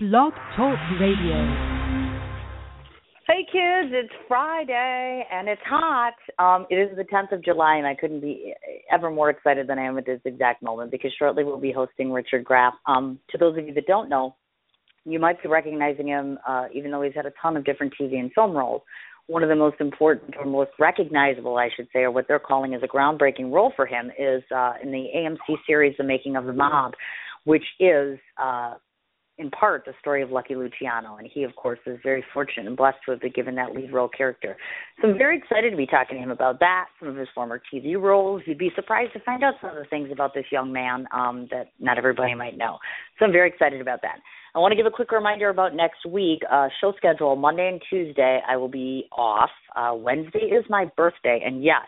Blog Talk Radio. Hey kids, it's Friday and it's hot. Um, it is the 10th of July, and I couldn't be ever more excited than I am at this exact moment because shortly we'll be hosting Richard Graff. Um, to those of you that don't know, you might be recognizing him, uh, even though he's had a ton of different TV and film roles. One of the most important or most recognizable, I should say, or what they're calling is a groundbreaking role for him, is uh, in the AMC series The Making of the Mob, which is uh, in part the story of Lucky Luciano, and he, of course, is very fortunate and blessed to have been given that lead role character. So I'm very excited to be talking to him about that, some of his former TV roles. You'd be surprised to find out some of the things about this young man um, that not everybody might know. So I'm very excited about that. I want to give a quick reminder about next week. Uh, show schedule Monday and Tuesday. I will be off. Uh, Wednesday is my birthday, and yes,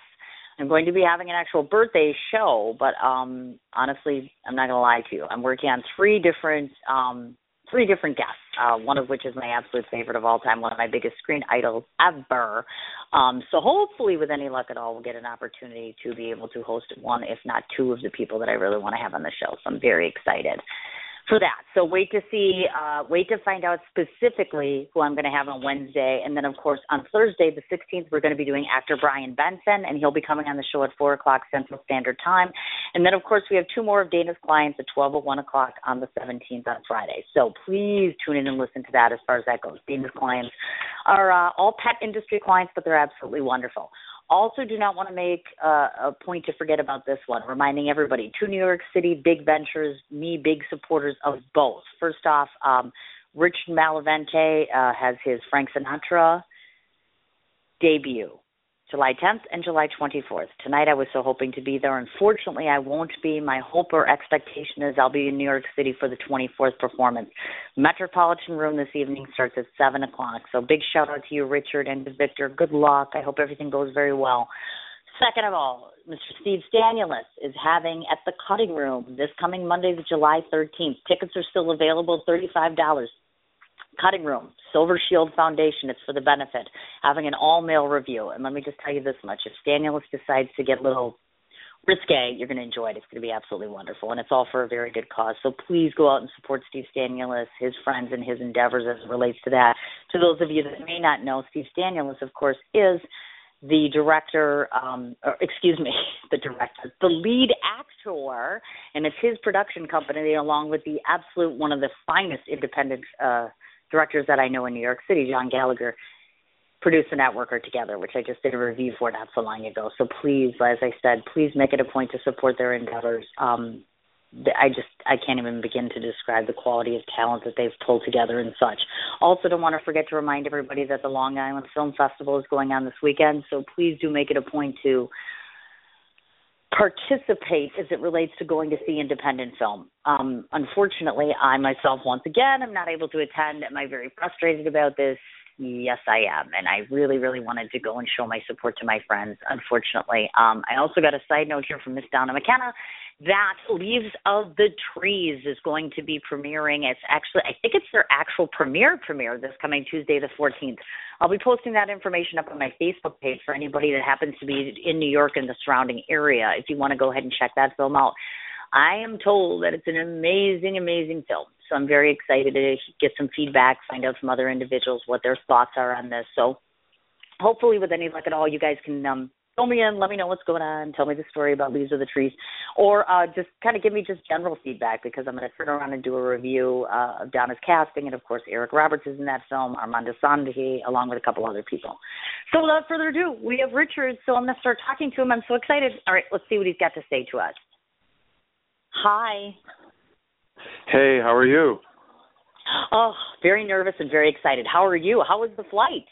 I'm going to be having an actual birthday show, but um honestly, I'm not going to lie to you. I'm working on three different um three different guests, uh, one of which is my absolute favorite of all time, one of my biggest screen idols ever. Um, so hopefully, with any luck at all, we'll get an opportunity to be able to host one, if not two, of the people that I really want to have on the show. So I'm very excited for that. So wait to see, uh, wait to find out specifically who I'm going to have on Wednesday, and then of course on Thursday, the 16th, we're going to be doing actor Brian Benson, and he'll be coming on the show at four o'clock Central Standard Time, and then of course we have two more of Dana's clients at 12 or 1 o'clock on the 17th on Friday. So please tune in and listen to that as far as that goes. Dana's clients are uh, all pet industry clients, but they're absolutely wonderful. Also, do not want to make uh, a point to forget about this one, reminding everybody two New York City big ventures, me big supporters of both. First off, um, Rich Malavente uh, has his Frank Sinatra debut July 10th and July 24th. Tonight I was so hoping to be there. Unfortunately, I won't be. My hope or expectation is I'll be in New York City for the 24th performance. Metropolitan Room this evening starts at 7 o'clock. So big shout out to you, Richard, and to Victor. Good luck. I hope everything goes very well. Second of all, Mr. Steve Stanulis is having at the Cutting Room this coming Monday, the July 13th. Tickets are still available, $35 cutting room, Silver Shield Foundation. It's for the benefit. Having an all male review. And let me just tell you this much if Stanulis decides to get a little risque, you're going to enjoy it. It's going to be absolutely wonderful. And it's all for a very good cause. So please go out and support Steve Stanulis, his friends, and his endeavors as it relates to that. To those of you that may not know, Steve Stanulis, of course, is the director, um, or excuse me, the director, the lead actor, and it's his production company, along with the absolute one of the finest independent uh, directors that I know in New York City, John Gallagher, produced the Networker together, which I just did a review for not so long ago. So please, as I said, please make it a point to support their endeavors. Um, I just I can't even begin to describe the quality of talent that they've pulled together and such. Also, don't want to forget to remind everybody that the Long Island Film Festival is going on this weekend, so please do make it a point to participate as it relates to going to see independent film. Um, unfortunately, I myself, once again, am not able to attend. Am I very frustrated about this? Yes, I am. And I really, really wanted to go and show my support to my friends, unfortunately. Um, I also got a side note here from Miss Donna McKenna that Leaves of the Trees is going to be premiering. It's actually, I think it's their actual premiere premiere this coming Tuesday, the 14th. I'll be posting that information up on my Facebook page for anybody that happens to be in New York and the surrounding area if you want to go ahead and check that film out. I am told that it's an amazing, amazing film. So I'm very excited to get some feedback, find out from other individuals what their thoughts are on this. So hopefully, with any luck at all, you guys can um, fill me in, let me know what's going on, tell me the story about Leaves of the Trees, or uh, just kind of give me just general feedback because I'm going to turn around and do a review uh, of Donna's casting, and of course Eric Roberts is in that film, Armando Sandi, along with a couple other people. So without further ado, we have Richard. So I'm going to start talking to him. I'm so excited. All right, let's see what he's got to say to us. Hi. Hey, how are you? Oh, very nervous and very excited. How are you? How was the flight?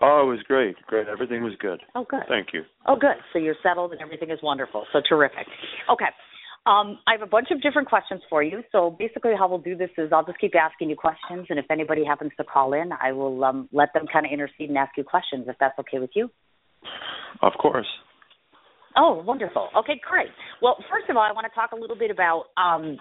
Oh, it was great. Great. Everything was good. Oh, good. Thank you. Oh, good. So you're settled and everything is wonderful. So terrific. Okay. Um, I have a bunch of different questions for you. So basically, how we'll do this is I'll just keep asking you questions, and if anybody happens to call in, I will um, let them kind of intercede and ask you questions, if that's okay with you. Of course. Oh, wonderful. Okay, great. Well, first of all, I want to talk a little bit about um,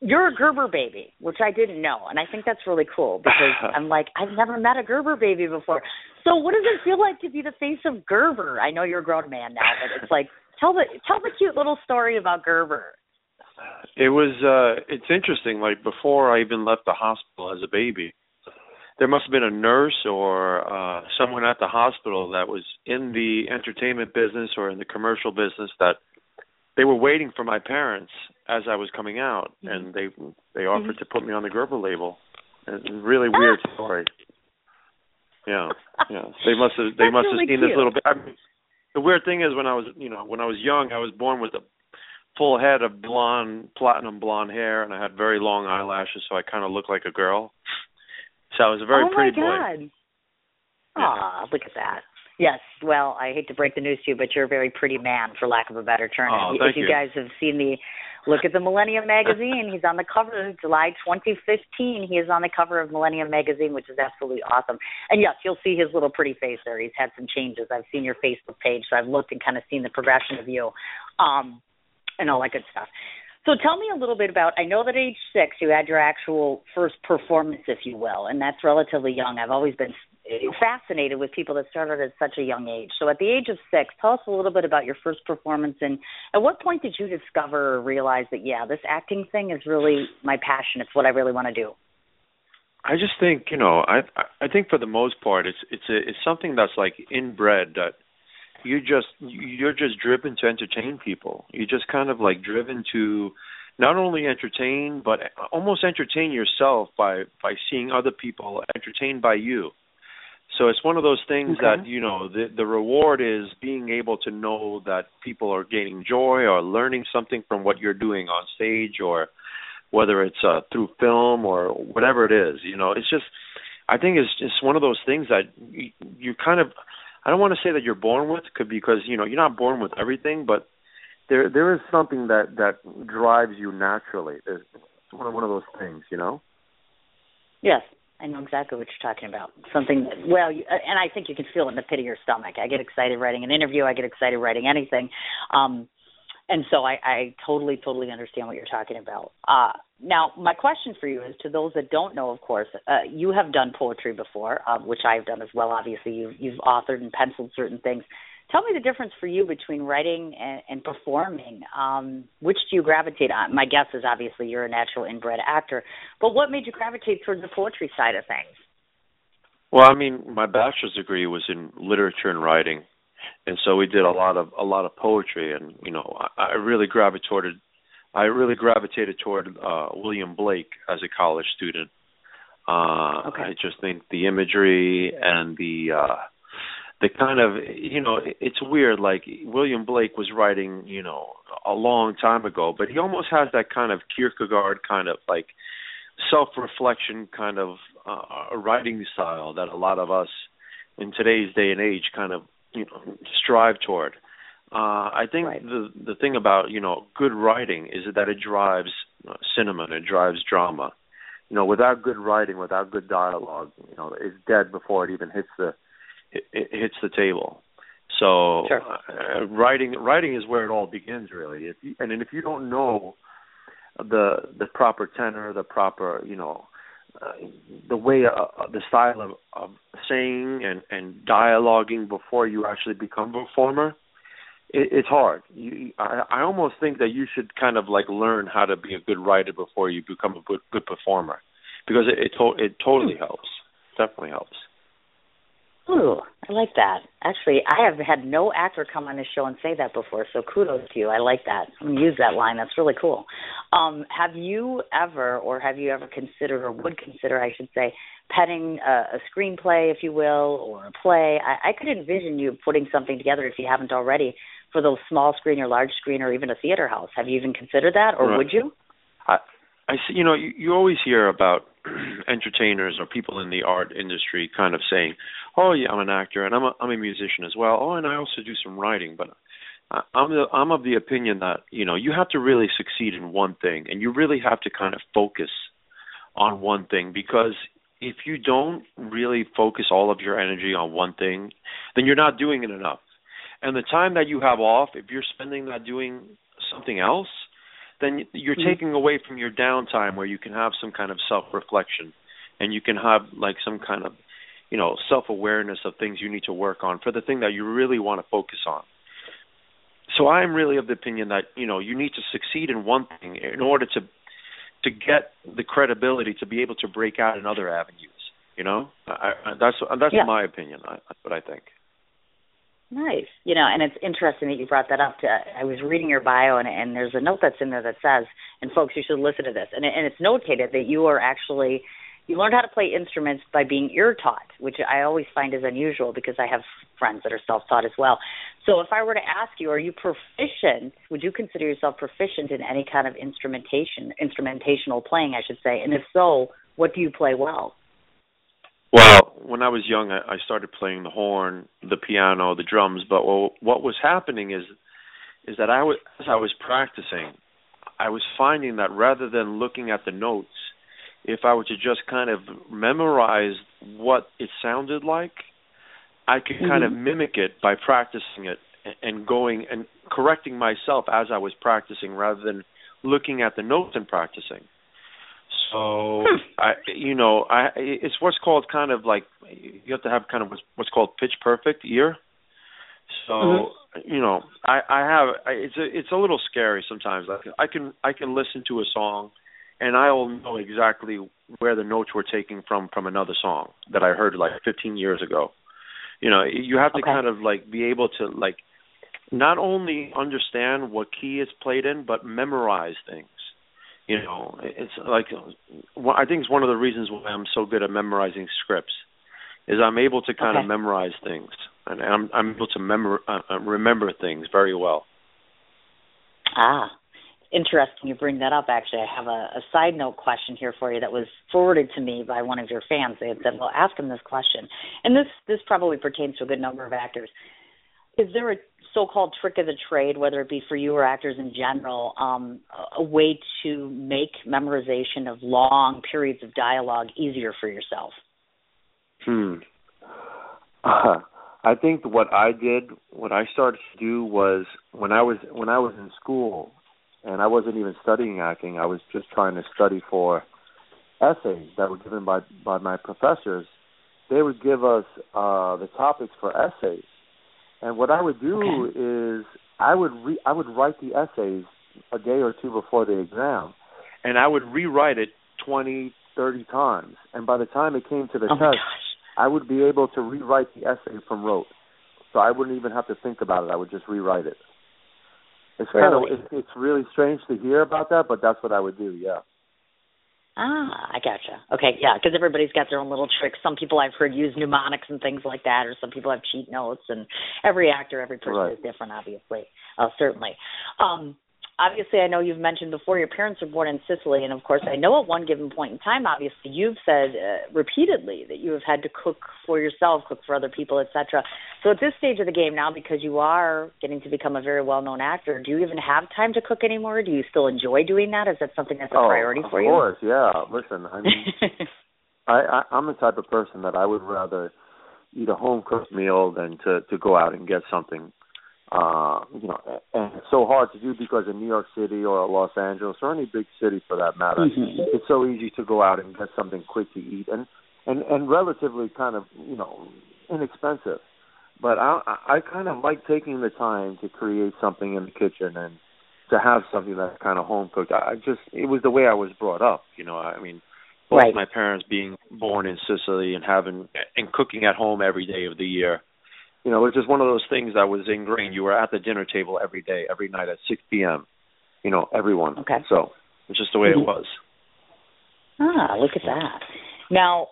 you're a Gerber baby, which I didn't know, and I think that's really cool because I'm like I've never met a Gerber baby before. So, what does it feel like to be the face of Gerber? I know you're a grown man now, but it's like tell the tell the cute little story about Gerber. It was uh it's interesting like before I even left the hospital as a baby there must have been a nurse or uh someone at the hospital that was in the entertainment business or in the commercial business that they were waiting for my parents as I was coming out mm-hmm. and they they offered mm-hmm. to put me on the Gerber label. It's a really weird story. Yeah. Yeah. They must have they must really have seen cute. this little bit I mean, the weird thing is when I was you know, when I was young I was born with a full head of blonde platinum blonde hair and I had very long eyelashes so I kind of looked like a girl. So I was a very oh pretty my God. boy. Aw, look at that. Yes, well, I hate to break the news to you, but you're a very pretty man, for lack of a better term. Oh, if thank you, you. guys have seen the look at the Millennium magazine, he's on the cover of July 2015. He is on the cover of Millennium magazine, which is absolutely awesome. And yes, you'll see his little pretty face there. He's had some changes. I've seen your Facebook page, so I've looked and kind of seen the progression of you, um, and all that good stuff. So tell me a little bit about. I know that at age six, you had your actual first performance, if you will, and that's relatively young. I've always been fascinated with people that started at such a young age. So at the age of six, tell us a little bit about your first performance, and at what point did you discover or realize that yeah, this acting thing is really my passion. It's what I really want to do. I just think you know I I think for the most part it's it's a, it's something that's like inbred that you just you're just driven to entertain people. You're just kind of like driven to not only entertain but almost entertain yourself by by seeing other people entertained by you. So it's one of those things okay. that you know the the reward is being able to know that people are gaining joy or learning something from what you're doing on stage or whether it's uh, through film or whatever it is. You know, it's just I think it's just one of those things that you, you kind of I don't want to say that you're born with, because you know you're not born with everything, but there there is something that that drives you naturally. It's one of one of those things, you know. Yes, I know exactly what you're talking about. Something that, well, you, and I think you can feel it in the pit of your stomach. I get excited writing an interview. I get excited writing anything. Um, and so I, I totally, totally understand what you're talking about. Uh, now, my question for you is to those that don't know, of course, uh, you have done poetry before, uh, which I've done as well. Obviously, you've, you've authored and penciled certain things. Tell me the difference for you between writing and, and performing. Um, which do you gravitate on? My guess is obviously you're a natural inbred actor, but what made you gravitate towards the poetry side of things? Well, I mean, my bachelor's degree was in literature and writing, and so we did a lot of a lot of poetry, and you know, I, I really gravitated I really gravitated toward uh, William Blake as a college student. Uh, okay. I just think the imagery and the uh, the kind of you know it's weird. Like William Blake was writing, you know, a long time ago, but he almost has that kind of Kierkegaard kind of like self-reflection kind of uh, writing style that a lot of us in today's day and age kind of you know strive toward. Uh, I think right. the the thing about you know good writing is that it drives uh, cinema and it drives drama. You know, without good writing, without good dialogue, you know, it's dead before it even hits the it, it hits the table. So sure. uh, writing writing is where it all begins, really. If you, and if you don't know the the proper tenor, the proper you know uh, the way uh, the style of, of saying and and dialoguing before you actually become a performer it, it's hard. You, I, I almost think that you should kind of like learn how to be a good writer before you become a good, good performer, because it it, to, it totally helps. Definitely helps. Ooh, I like that. Actually, I have had no actor come on this show and say that before, so kudos to you. I like that. I'm gonna use that line. That's really cool. Um, have you ever, or have you ever considered, or would consider, I should say, penning a, a screenplay, if you will, or a play? I, I could envision you putting something together if you haven't already for those small screen or large screen or even a theater house. Have you even considered that, or right. would you? I, I see. You know, you, you always hear about entertainers or people in the art industry kind of saying, "Oh, yeah, I'm an actor and I'm a, I'm a musician as well. Oh, and I also do some writing." But I'm the, I'm of the opinion that you know you have to really succeed in one thing, and you really have to kind of focus on one thing because if you don't really focus all of your energy on one thing, then you're not doing it enough. And the time that you have off, if you're spending that doing something else, then you're mm-hmm. taking away from your downtime where you can have some kind of self-reflection and you can have like some kind of, you know, self-awareness of things you need to work on for the thing that you really want to focus on. so I'm really of the opinion that you know you need to succeed in one thing in order to to get the credibility to be able to break out in other avenues. You know, I, I, that's that's yeah. my opinion. I, that's what I think. Nice. You know, and it's interesting that you brought that up. To, I was reading your bio, and, and there's a note that's in there that says, and folks, you should listen to this. And, and it's notated that you are actually you learned how to play instruments by being ear taught, which I always find is unusual because I have friends that are self taught as well. So if I were to ask you, are you proficient? Would you consider yourself proficient in any kind of instrumentation, instrumentational playing, I should say? And if so, what do you play well? Well, when I was young, I, I started playing the horn, the piano, the drums. But well, what was happening is, is that I was as I was practicing, I was finding that rather than looking at the notes, if I were to just kind of memorize what it sounded like, I could mm-hmm. kind of mimic it by practicing it and going and correcting myself as I was practicing rather than looking at the notes and practicing. So hmm. I, you know, I it's what's called kind of like you have to have kind of what's, what's called pitch perfect ear. So mm-hmm. you know, I I have I, it's a it's a little scary sometimes. Like I can I can listen to a song, and I'll know exactly where the notes were taken from from another song that I heard like 15 years ago. You know, you have to okay. kind of like be able to like not only understand what key it's played in, but memorize things you know it's like i think it's one of the reasons why i'm so good at memorizing scripts is i'm able to kind okay. of memorize things and i'm i'm able to memor uh, uh, remember things very well. Ah interesting you bring that up actually. I have a, a side note question here for you that was forwarded to me by one of your fans. They had said well ask him this question. And this this probably pertains to a good number of actors. Is there a so-called trick of the trade, whether it be for you or actors in general, um, a way to make memorization of long periods of dialogue easier for yourself? Hmm. Uh, I think what I did, what I started to do was when I was when I was in school, and I wasn't even studying acting. I was just trying to study for essays that were given by by my professors. They would give us uh, the topics for essays and what I would do okay. is I would re- I would write the essays a day or two before the exam, and I would rewrite it twenty, thirty times. And by the time it came to the oh test, I would be able to rewrite the essay from rote. So I wouldn't even have to think about it. I would just rewrite it. It's really? kind of it's, it's really strange to hear about that, but that's what I would do. Yeah. Ah, I gotcha. Okay, yeah, because everybody's got their own little tricks. Some people I've heard use mnemonics and things like that, or some people have cheat notes. And every actor, every person right. is different, obviously. Uh, certainly. Um, obviously, I know you've mentioned before your parents were born in Sicily, and of course, I know at one given point in time, obviously, you've said uh, repeatedly that you have had to cook for yourself, cook for other people, etc. So, at this stage of the game now, because you are getting to become a very well-known actor, do you even have time to cook anymore? Do you still enjoy doing that? Is that something that's a oh, priority for you? Of course, yeah. Listen, I mean, I, I, I'm the type of person that I would rather eat a home cooked meal than to to go out and get something uh, you know, and it's so hard to do because in New York City or Los Angeles or any big city for that matter, mm-hmm. it's so easy to go out and get something quick to eat and and and relatively kind of you know inexpensive. But I I kind of like taking the time to create something in the kitchen and to have something that's kind of home cooked. I just it was the way I was brought up. You know, I mean, both right. my parents being born in Sicily and having and cooking at home every day of the year you know, it was just one of those things that was ingrained. You were at the dinner table every day, every night at 6 p.m. You know, everyone. Okay. So it's just the way mm-hmm. it was. Ah, look at that. Now,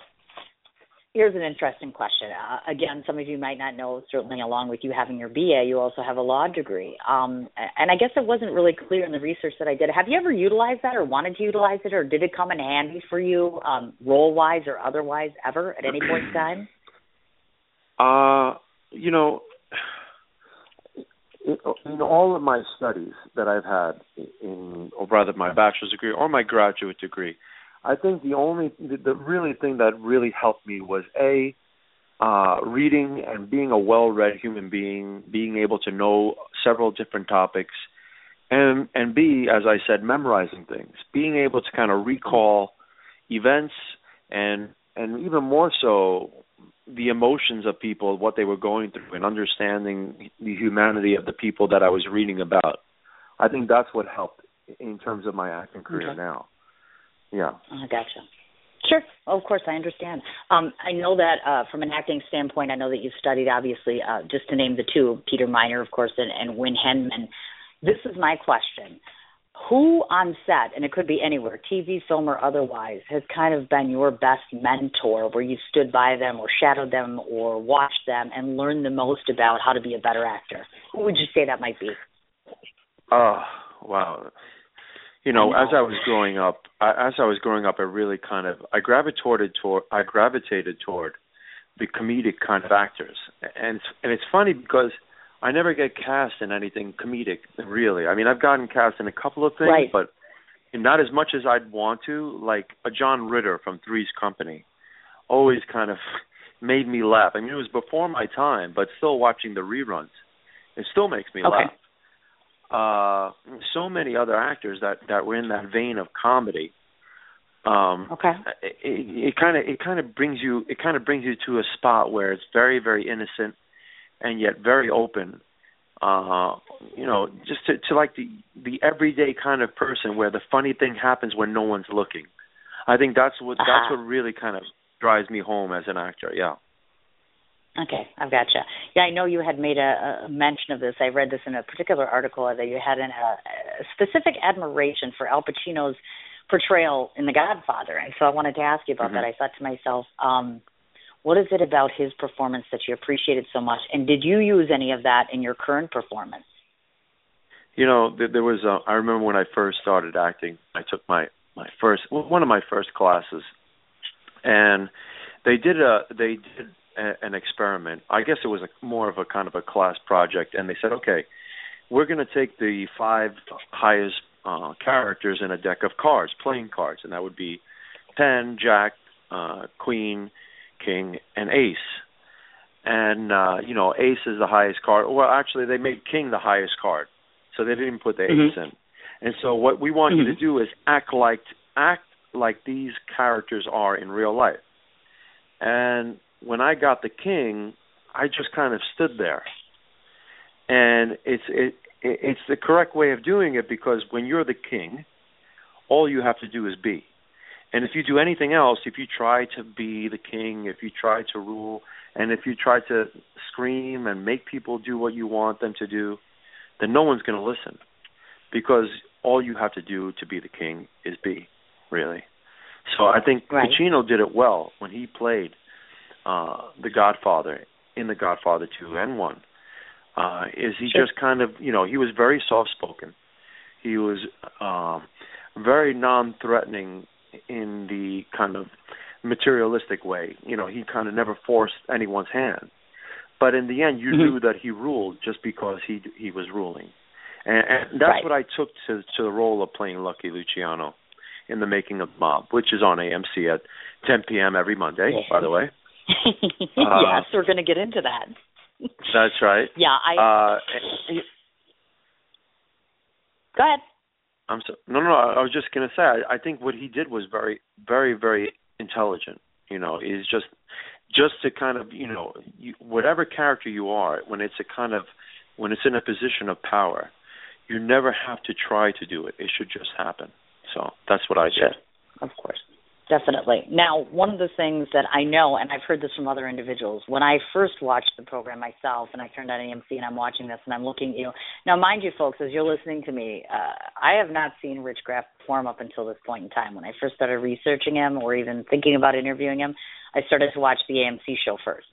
here's an interesting question. Uh, again, some of you might not know, certainly along with you having your BA, you also have a law degree. Um, and I guess it wasn't really clear in the research that I did. Have you ever utilized that or wanted to utilize it, or did it come in handy for you, um, role wise or otherwise, ever at any point in time? Uh, you know, in all of my studies that I've had in, or rather my bachelor's degree or my graduate degree, I think the only, the, the really thing that really helped me was a, uh, reading and being a well-read human being, being able to know several different topics, and and B, as I said, memorizing things, being able to kind of recall events and and even more so the emotions of people, what they were going through, and understanding the humanity of the people that I was reading about. I think that's what helped in terms of my acting career okay. now. Yeah. I gotcha. Sure. Oh, of course, I understand. Um, I know that uh, from an acting standpoint, I know that you've studied, obviously, uh, just to name the two, Peter Miner, of course, and, and Wynn Handman. This is my question. Who on set, and it could be anywhere, TV, film, or otherwise, has kind of been your best mentor where you stood by them or shadowed them or watched them and learned the most about how to be a better actor? Who would you say that might be? Oh, wow you know, as I was growing up, I, as I was growing up, I really kind of I gravitated toward I gravitated toward the comedic kind of actors, and and it's funny because I never get cast in anything comedic really. I mean, I've gotten cast in a couple of things, right. but not as much as I'd want to. Like a John Ritter from Three's Company, always kind of made me laugh. I mean, it was before my time, but still watching the reruns, it still makes me okay. laugh uh so many other actors that that were in that vein of comedy um okay it kind of it kind of brings you it kind of brings you to a spot where it's very very innocent and yet very open uh you know just to to like the the everyday kind of person where the funny thing happens when no one's looking i think that's what uh-huh. that's what really kind of drives me home as an actor yeah Okay, I've gotcha. Yeah, I know you had made a, a mention of this. I read this in a particular article that you had an, a, a specific admiration for Al Pacino's portrayal in The Godfather, and so I wanted to ask you about mm-hmm. that. I thought to myself, um, what is it about his performance that you appreciated so much, and did you use any of that in your current performance? You know, there, there was. A, I remember when I first started acting. I took my my first one of my first classes, and they did a they did an experiment. I guess it was a, more of a kind of a class project, and they said, okay, we're going to take the five highest uh, characters in a deck of cards, playing cards, and that would be ten, jack, uh, queen, king, and ace. And uh, you know, ace is the highest card. Well, actually, they made king the highest card, so they didn't put the mm-hmm. ace in. And so, what we want mm-hmm. you to do is act like act like these characters are in real life. And when I got the king, I just kind of stood there. And it's it it's the correct way of doing it because when you're the king, all you have to do is be. And if you do anything else, if you try to be the king, if you try to rule, and if you try to scream and make people do what you want them to do, then no one's going to listen. Because all you have to do to be the king is be, really. So I think right. Pacino did it well when he played uh, the Godfather in the Godfather two and one. Uh, is he sure. just kind of you know he was very soft spoken. He was um, very non-threatening in the kind of materialistic way. You know, he kind of never forced anyone's hand. But in the end, you mm-hmm. knew that he ruled just because he he was ruling, and, and that's right. what I took to to the role of playing Lucky Luciano in the making of Mob, which is on AMC at 10 p.m. every Monday, by the way. yes, uh, we're going to get into that. That's right. Yeah, I. Uh, Go ahead. I'm so no, no. I was just gonna say. I, I think what he did was very, very, very intelligent. You know, is just, just to kind of, you know, you, whatever character you are, when it's a kind of, when it's in a position of power, you never have to try to do it. It should just happen. So that's what I did. Of course. Definitely. Now, one of the things that I know, and I've heard this from other individuals, when I first watched the program myself, and I turned on AMC and I'm watching this and I'm looking you. Now, mind you, folks, as you're listening to me, uh, I have not seen Rich Graff perform up until this point in time. When I first started researching him or even thinking about interviewing him, I started to watch the AMC show first.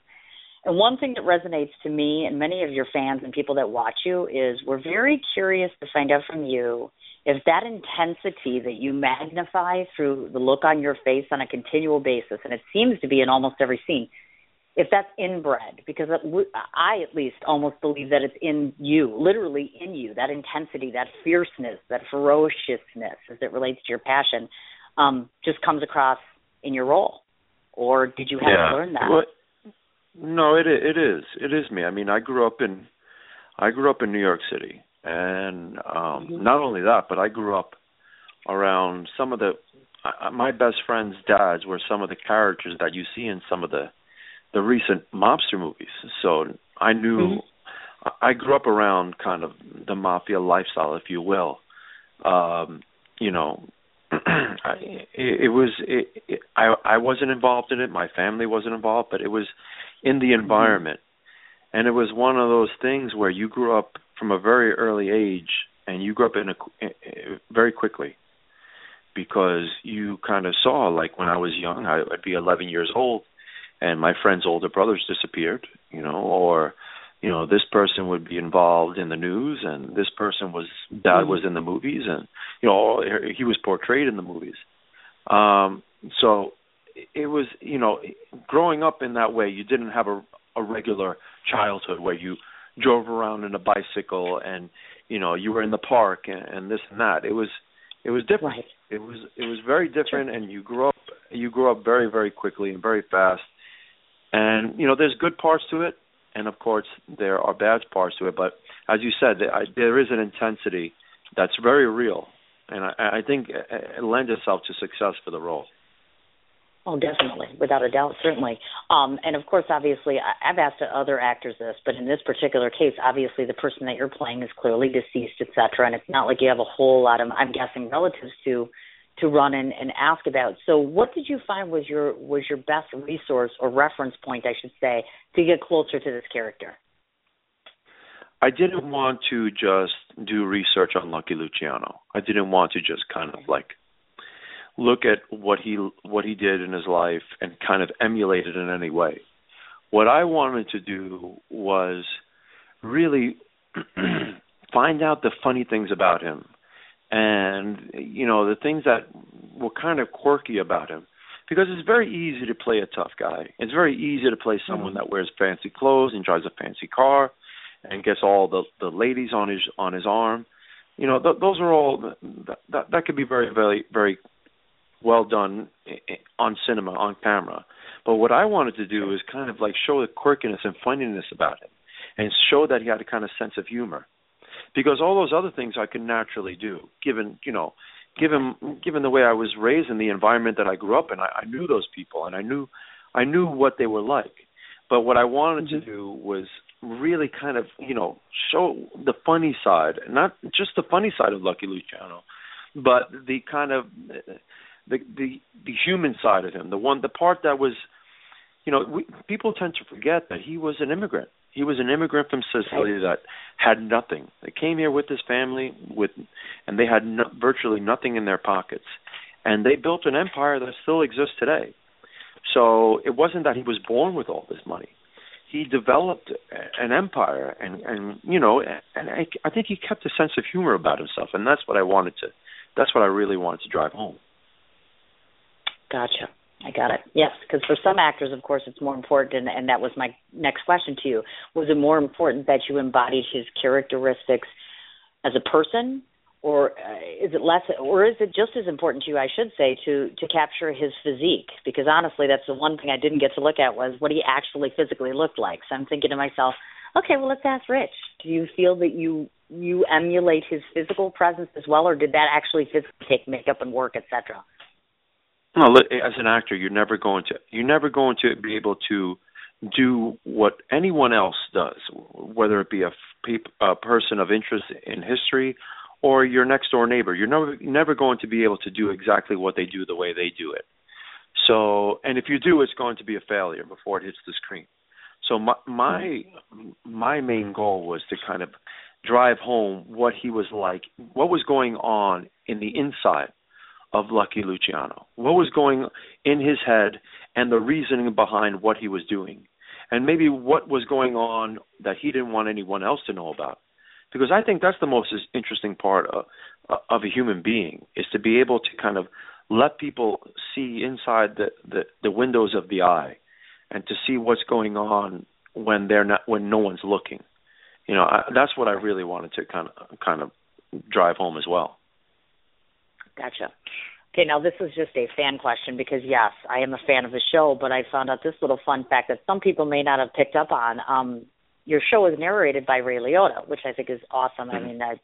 And one thing that resonates to me and many of your fans and people that watch you is we're very curious to find out from you if that intensity that you magnify through the look on your face on a continual basis, and it seems to be in almost every scene, if that's inbred, because I at least almost believe that it's in you, literally in you, that intensity, that fierceness, that ferociousness as it relates to your passion, um, just comes across in your role. Or did you have yeah. to learn that? Well, no, it it is it is me. I mean, I grew up in I grew up in New York City, and um Mhm. not only that but i grew up around some of the uh, my best friends dads were some of the characters that you see in some of the the recent mobster movies. So I knew mm-hmm. I grew up around kind of the mafia lifestyle, if you will. Um, you know, it, it was it, it, I I wasn't involved in it. My family wasn't involved, but it was in the mm-hmm. environment, mm-hmm. and it was one of those things where you grew up from a very early age, and you grew up in a eh, eh, very quickly because you kind of saw like when I was young, I, I'd be 11 years old, and my friends' older brothers disappeared, you know, or you know this person would be involved in the news and this person was dad mm-hmm. was in the movies and you know he was portrayed in the movies. Um so it was you know growing up in that way you didn't have a a regular childhood where you drove around in a bicycle and you know you were in the park and, and this and that it was it was different right. it was it was very different and you grew up you grew up very very quickly and very fast and you know there's good parts to it and of course there are bad parts to it. But as you said, there is an intensity that's very real, and I, I think uh, uh, it lends itself to success for the role. Oh, definitely, without a doubt, certainly. Um, and of course, obviously, I've asked other actors this, but in this particular case, obviously, the person that you're playing is clearly deceased, et cetera, and it's not like you have a whole lot of, I'm guessing, relatives to to run and, and ask about. So what did you find was your was your best resource or reference point, I should say, to get closer to this character? I didn't want to just do research on Lucky Luciano. I didn't want to just kind of like look at what he what he did in his life and kind of emulate it in any way. What I wanted to do was really find out the funny things about him and you know the things that were kind of quirky about him because it's very easy to play a tough guy it's very easy to play someone mm-hmm. that wears fancy clothes and drives a fancy car and gets all the the ladies on his on his arm you know th- those are all that, that that could be very very very well done on cinema on camera but what i wanted to do is kind of like show the quirkiness and funniness about him and show that he had a kind of sense of humor because all those other things I can naturally do, given you know, given given the way I was raised in the environment that I grew up in. I, I knew those people, and I knew I knew what they were like. But what I wanted mm-hmm. to do was really kind of you know show the funny side, not just the funny side of Lucky Luciano, but the kind of the the the human side of him, the one the part that was you know, we, people tend to forget that he was an immigrant. He was an immigrant from Sicily that had nothing. They came here with his family, with, and they had no, virtually nothing in their pockets, and they built an empire that still exists today. So it wasn't that he was born with all this money. He developed an empire, and and you know, and I, I think he kept a sense of humor about himself, and that's what I wanted to. That's what I really wanted to drive home. Gotcha. I got it. Yes, because for some actors, of course, it's more important, and, and that was my next question to you. Was it more important that you embodied his characteristics as a person, or uh, is it less, or is it just as important to you, I should say, to to capture his physique? Because honestly, that's the one thing I didn't get to look at was what he actually physically looked like. So I'm thinking to myself, okay, well, let's ask Rich. Do you feel that you you emulate his physical presence as well, or did that actually physically take makeup and work, etc.? No, as an actor, you're never going to you're never going to be able to do what anyone else does, whether it be a, a person of interest in history or your next door neighbor. You're never never going to be able to do exactly what they do the way they do it. So, and if you do, it's going to be a failure before it hits the screen. So my my my main goal was to kind of drive home what he was like, what was going on in the inside of Lucky Luciano. What was going in his head and the reasoning behind what he was doing. And maybe what was going on that he didn't want anyone else to know about. Because I think that's the most interesting part of, of a human being is to be able to kind of let people see inside the, the, the windows of the eye and to see what's going on when they're not when no one's looking. You know, I, that's what I really wanted to kind of kind of drive home as well. Gotcha. Okay, now this is just a fan question because yes, I am a fan of the show, but I found out this little fun fact that some people may not have picked up on. Um, your show is narrated by Ray Liotta, which I think is awesome. Mm-hmm. I mean, I,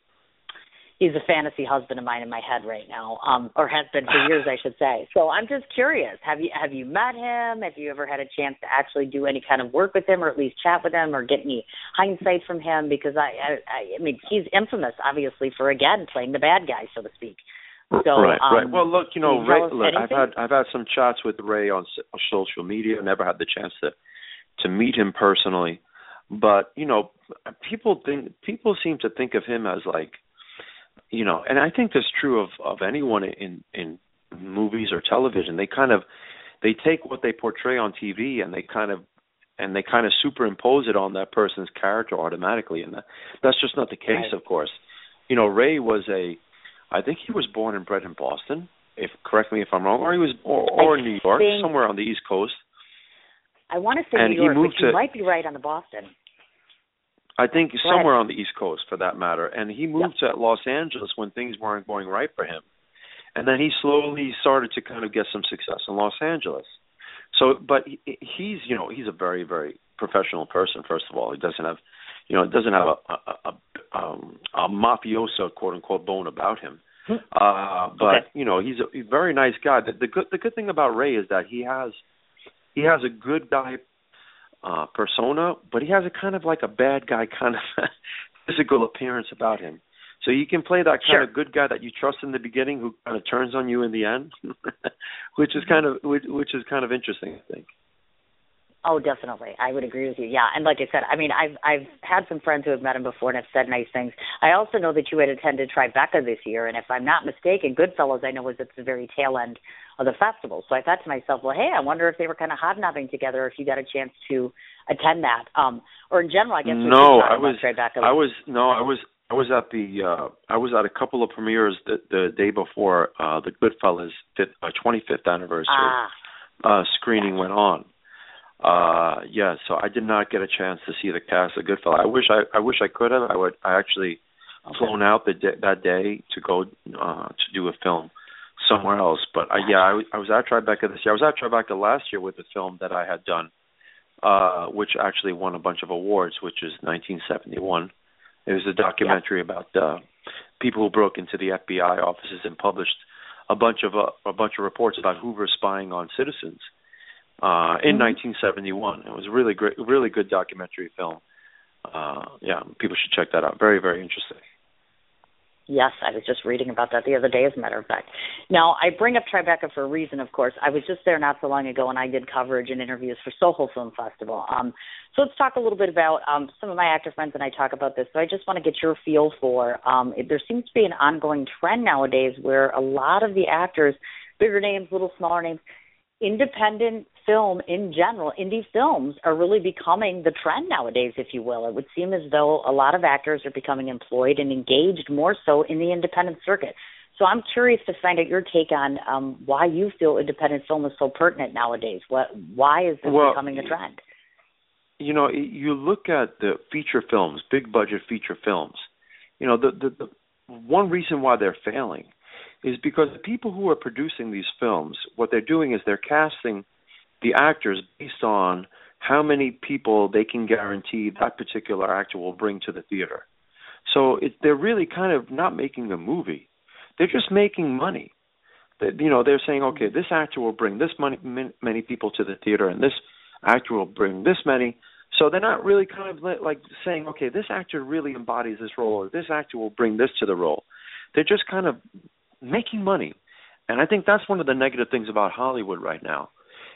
he's a fantasy husband of mine in my head right now, um, or has been for years, I should say. So I'm just curious. Have you have you met him? Have you ever had a chance to actually do any kind of work with him, or at least chat with him, or get any hindsight from him? Because I, I, I mean, he's infamous, obviously, for again playing the bad guy, so to speak. So, right, um, right. Well, look, you know, you Ray. Look, I've had I've had some chats with Ray on, s- on social media. Never had the chance to to meet him personally, but you know, people think people seem to think of him as like, you know, and I think that's true of of anyone in in movies or television. They kind of they take what they portray on TV and they kind of and they kind of superimpose it on that person's character automatically, and that, that's just not the case, Right. of course. You know, Ray was a I think he was born and bred in Boston. If correct me if I'm wrong, or he was or, or New York, think- somewhere on the East Coast. I want to say and New he York, but you to- might be right on the Boston. I think Go somewhere on the East Coast, for that matter. And he moved Yep. to Los Angeles when things weren't going right for him, and then he slowly started to kind of get some success in Los Angeles. So, but he, he's you know he's a very very professional person. First of all, he doesn't have you know it doesn't have a a, a, um, a mafioso quote unquote bone about him. Uh, but Okay. you know he's a, a very nice guy. The, the good the good thing about Ray is that he has he has a good guy uh persona, but he has a kind of like a bad guy kind of physical appearance about him. So you can play that kind Sure. of good guy that you trust in the beginning, who kind of turns on you in the end, which is kind of which, which is kind of interesting, I think. Oh, definitely. I would agree with you. Yeah, and like I said, I mean, I've I've had some friends who have met him before and have said nice things. I also know that you had attended Tribeca this year, and if I'm not mistaken, Goodfellas I know was at the very tail end of the festival. So I thought to myself, well, hey, I wonder if they were kind of hobnobbing together, if you got a chance to attend that, um, or in general, I guess. No, I was Tribeca. I was no, I was I was at the uh I was at a couple of premieres the the day before uh the Goodfellas fifth, uh, 25th anniversary ah, uh screening went on. Uh yeah, so I did not get a chance to see the cast of Goodfellas. I wish I I wish I could have. I would I actually okay. flown out the day, that day to go uh to do a film somewhere else. But uh, yeah, I, was- I was at Tribeca this year. I was at Tribeca last year with the film that I had done, uh, which actually won a bunch of awards, which is 1971. It was a documentary about uh, people who broke into the FBI offices and published a bunch of uh, a bunch of reports about Hoover spying on citizens uh, in Mhm. 1971. It was a really great, really good documentary film. Uh, yeah, people should check that out. Very, very interesting. Yes, I was just reading about that the other day, as a matter of fact. Now, I bring up Tribeca for a reason, of course. I was just there not so long ago, and I did coverage and interviews for Soho Film Festival. Um, so let's talk a little bit about um, some of my actor friends and I talk about this. So I just want to get your feel for. Um, it, there seems to be an ongoing trend nowadays where a lot of the actors, bigger names, little smaller names, independent film in general, indie films are really becoming the trend nowadays, if you will. It would seem as though a lot of actors are becoming employed and engaged more so in the independent circuit. So I'm curious to find out your take on um, why you feel independent film is so pertinent nowadays. What, why is this Well, becoming a trend? you know, you look at the feature films, big budget feature films. You know, the, the the one reason why they're failing is because the people who are producing these films, what they're doing is they're casting the actors based on how many people they can guarantee that particular actor will bring to the theater. So it, they're really kind of not making a movie; they're just making money. They, you know, they're saying, okay, this actor will bring this many many people to the theater, and this actor will bring this many. So they're not really kind of like saying, okay, this actor really embodies this role, or this actor will bring this to the role. They're just kind of making money, and I think that's one of the negative things about Hollywood right now.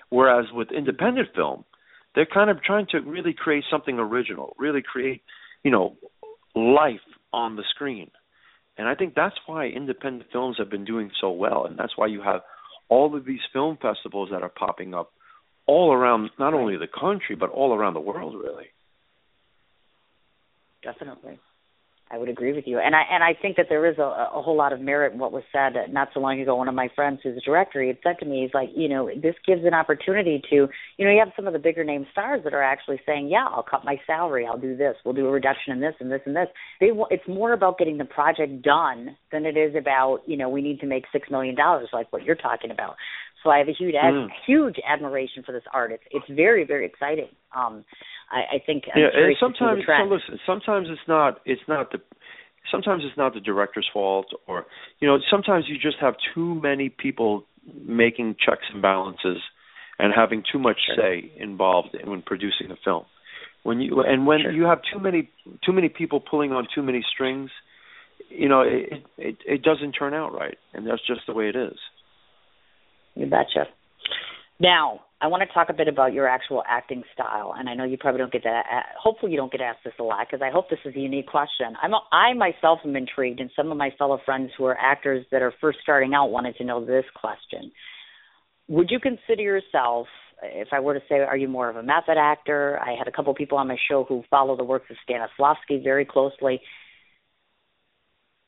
Whereas with independent film, they're kind of trying to really create something original, really create, you know, life on the screen. And I think that's why independent films have been doing so well, and that's why you have all of these film festivals that are popping up all around not only the country but all around the world really. Definitely. I would agree with you, and I and I think that there is a, a whole lot of merit in what was said not so long ago. One of my friends, who's a director, he had said to me, "He's like, you know, this gives an opportunity to, you know, you have some of the bigger name stars that are actually saying, yeah, I'll cut my salary, I'll do this, we'll do a reduction in this and this and this. They, it's more about getting the project done than it is about, you know, we need to make six million dollars, like what you're talking about. So I have a huge, ad- Mm. huge admiration for this art. It's it's very very exciting. Um, I, I think I'm yeah, and curious to see the sometimes listen, sometimes it's not it's not the sometimes it's not the director's fault, or you know, sometimes you just have too many people making checks and balances and having too much sure. say involved in when producing a film. When you and when sure. you have too many too many people pulling on too many strings, you know, it, it it doesn't turn out right, and that's just the way it is. You betcha. Now, I want to talk a bit about your actual acting style, and I know you probably don't get that. Hopefully, you don't get asked this a lot because I hope this is a unique question. I'm a, I myself am intrigued, and some of my fellow friends who are actors that are first starting out wanted to know this question. Would you consider yourself, if I were to say, are you more of a method actor? I had a couple people on my show who follow the works of Stanislavski very closely.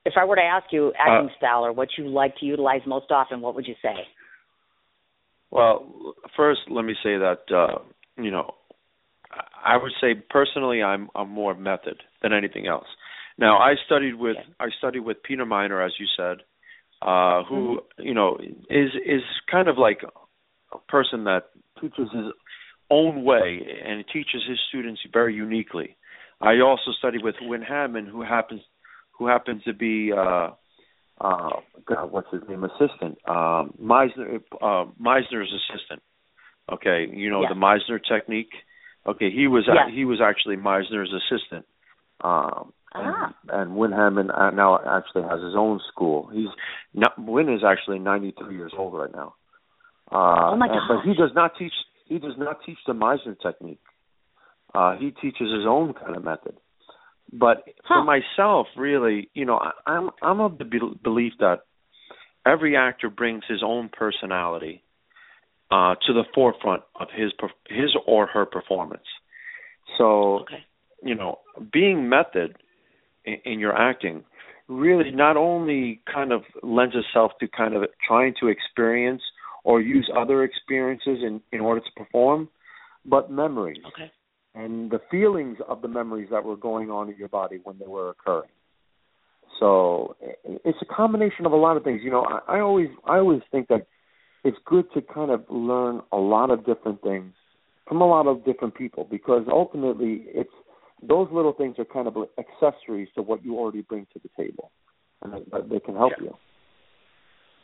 If I were to ask you acting uh, style or what you like to utilize most often, what would you say? Well, first, let me say that uh, you know, I would say personally, I'm I'm more method than anything else. Now, I studied with okay. I studied with Peter Miner, as you said, uh, who mm-hmm. you know is is kind of like a person that teaches his own way and teaches his students very uniquely. I also studied with Wynn Handman, who happens who happens to be uh, uh, God, what's his name? Assistant, um, Meisner, uh, Meisner's assistant. Okay, you know the Meisner technique. Okay, he was he was actually Meisner's assistant. Um, ah. and, and Wynn Handman uh, now actually has his own school. He's not, Wynn is actually 93 years old right now. Uh, oh my God! But he does not teach. He does not teach the Meisner technique. Uh, he teaches his own kind of method. But huh. for myself, really, you know, I, I'm I'm of the be- belief that every actor brings his own personality uh, to the forefront of his his or her performance. So, okay. you know, being method in, in your acting really not only kind of lends itself to kind of trying to experience or use other experiences in in order to perform, but memories. Okay and the feelings of the memories that were going on in your body when they were occurring. So it's a combination of a lot of things. You know, I, I always I always think that it's good to kind of learn a lot of different things from a lot of different people because ultimately it's those little things are kind of accessories to what you already bring to the table, and they, they can help you.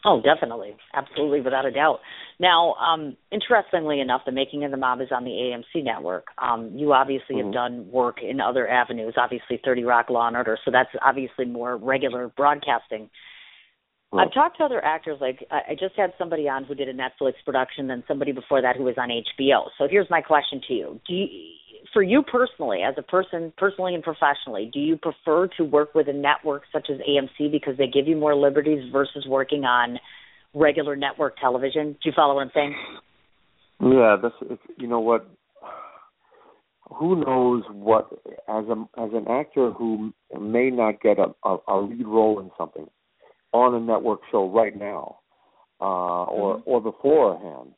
Oh, definitely, absolutely, without a doubt. Now, um, interestingly enough, the making of the mob is on the AMC network. Um, you obviously mm-hmm. have done work in other avenues, obviously Thirty Rock, Law and Order, so that's obviously more regular broadcasting. I've talked to other actors. Like I just had somebody on who did a Netflix production, then somebody before that who was on HBO. So here's my question to you: Do you, for you personally, as a person, personally and professionally, do you prefer to work with a network such as AMC because they give you more liberties versus working on regular network television? Do you follow what I'm saying? Yeah, that's it's, you know what. Who knows what as a as an actor who may not get a, a, a lead role in something on a network show right now, uh, or mm-hmm. or beforehand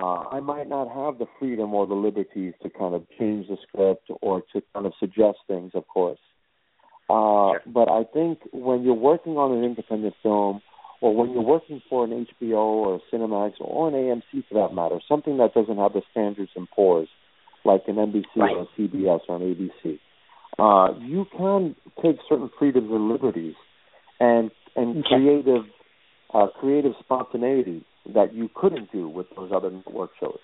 uh, I might not have the freedom or the liberties to kind of change the script or to kind of suggest things, of course. Uh, sure. But I think when you're working on an independent film, or when you're working for an HBO or a Cinemax or an AMC for that matter, something that doesn't have the standards and pores like an NBC right. or a CBS or an ABC, uh, you can take certain freedoms and liberties and and okay. creative uh, creative spontaneity that you couldn't do with those other network shows.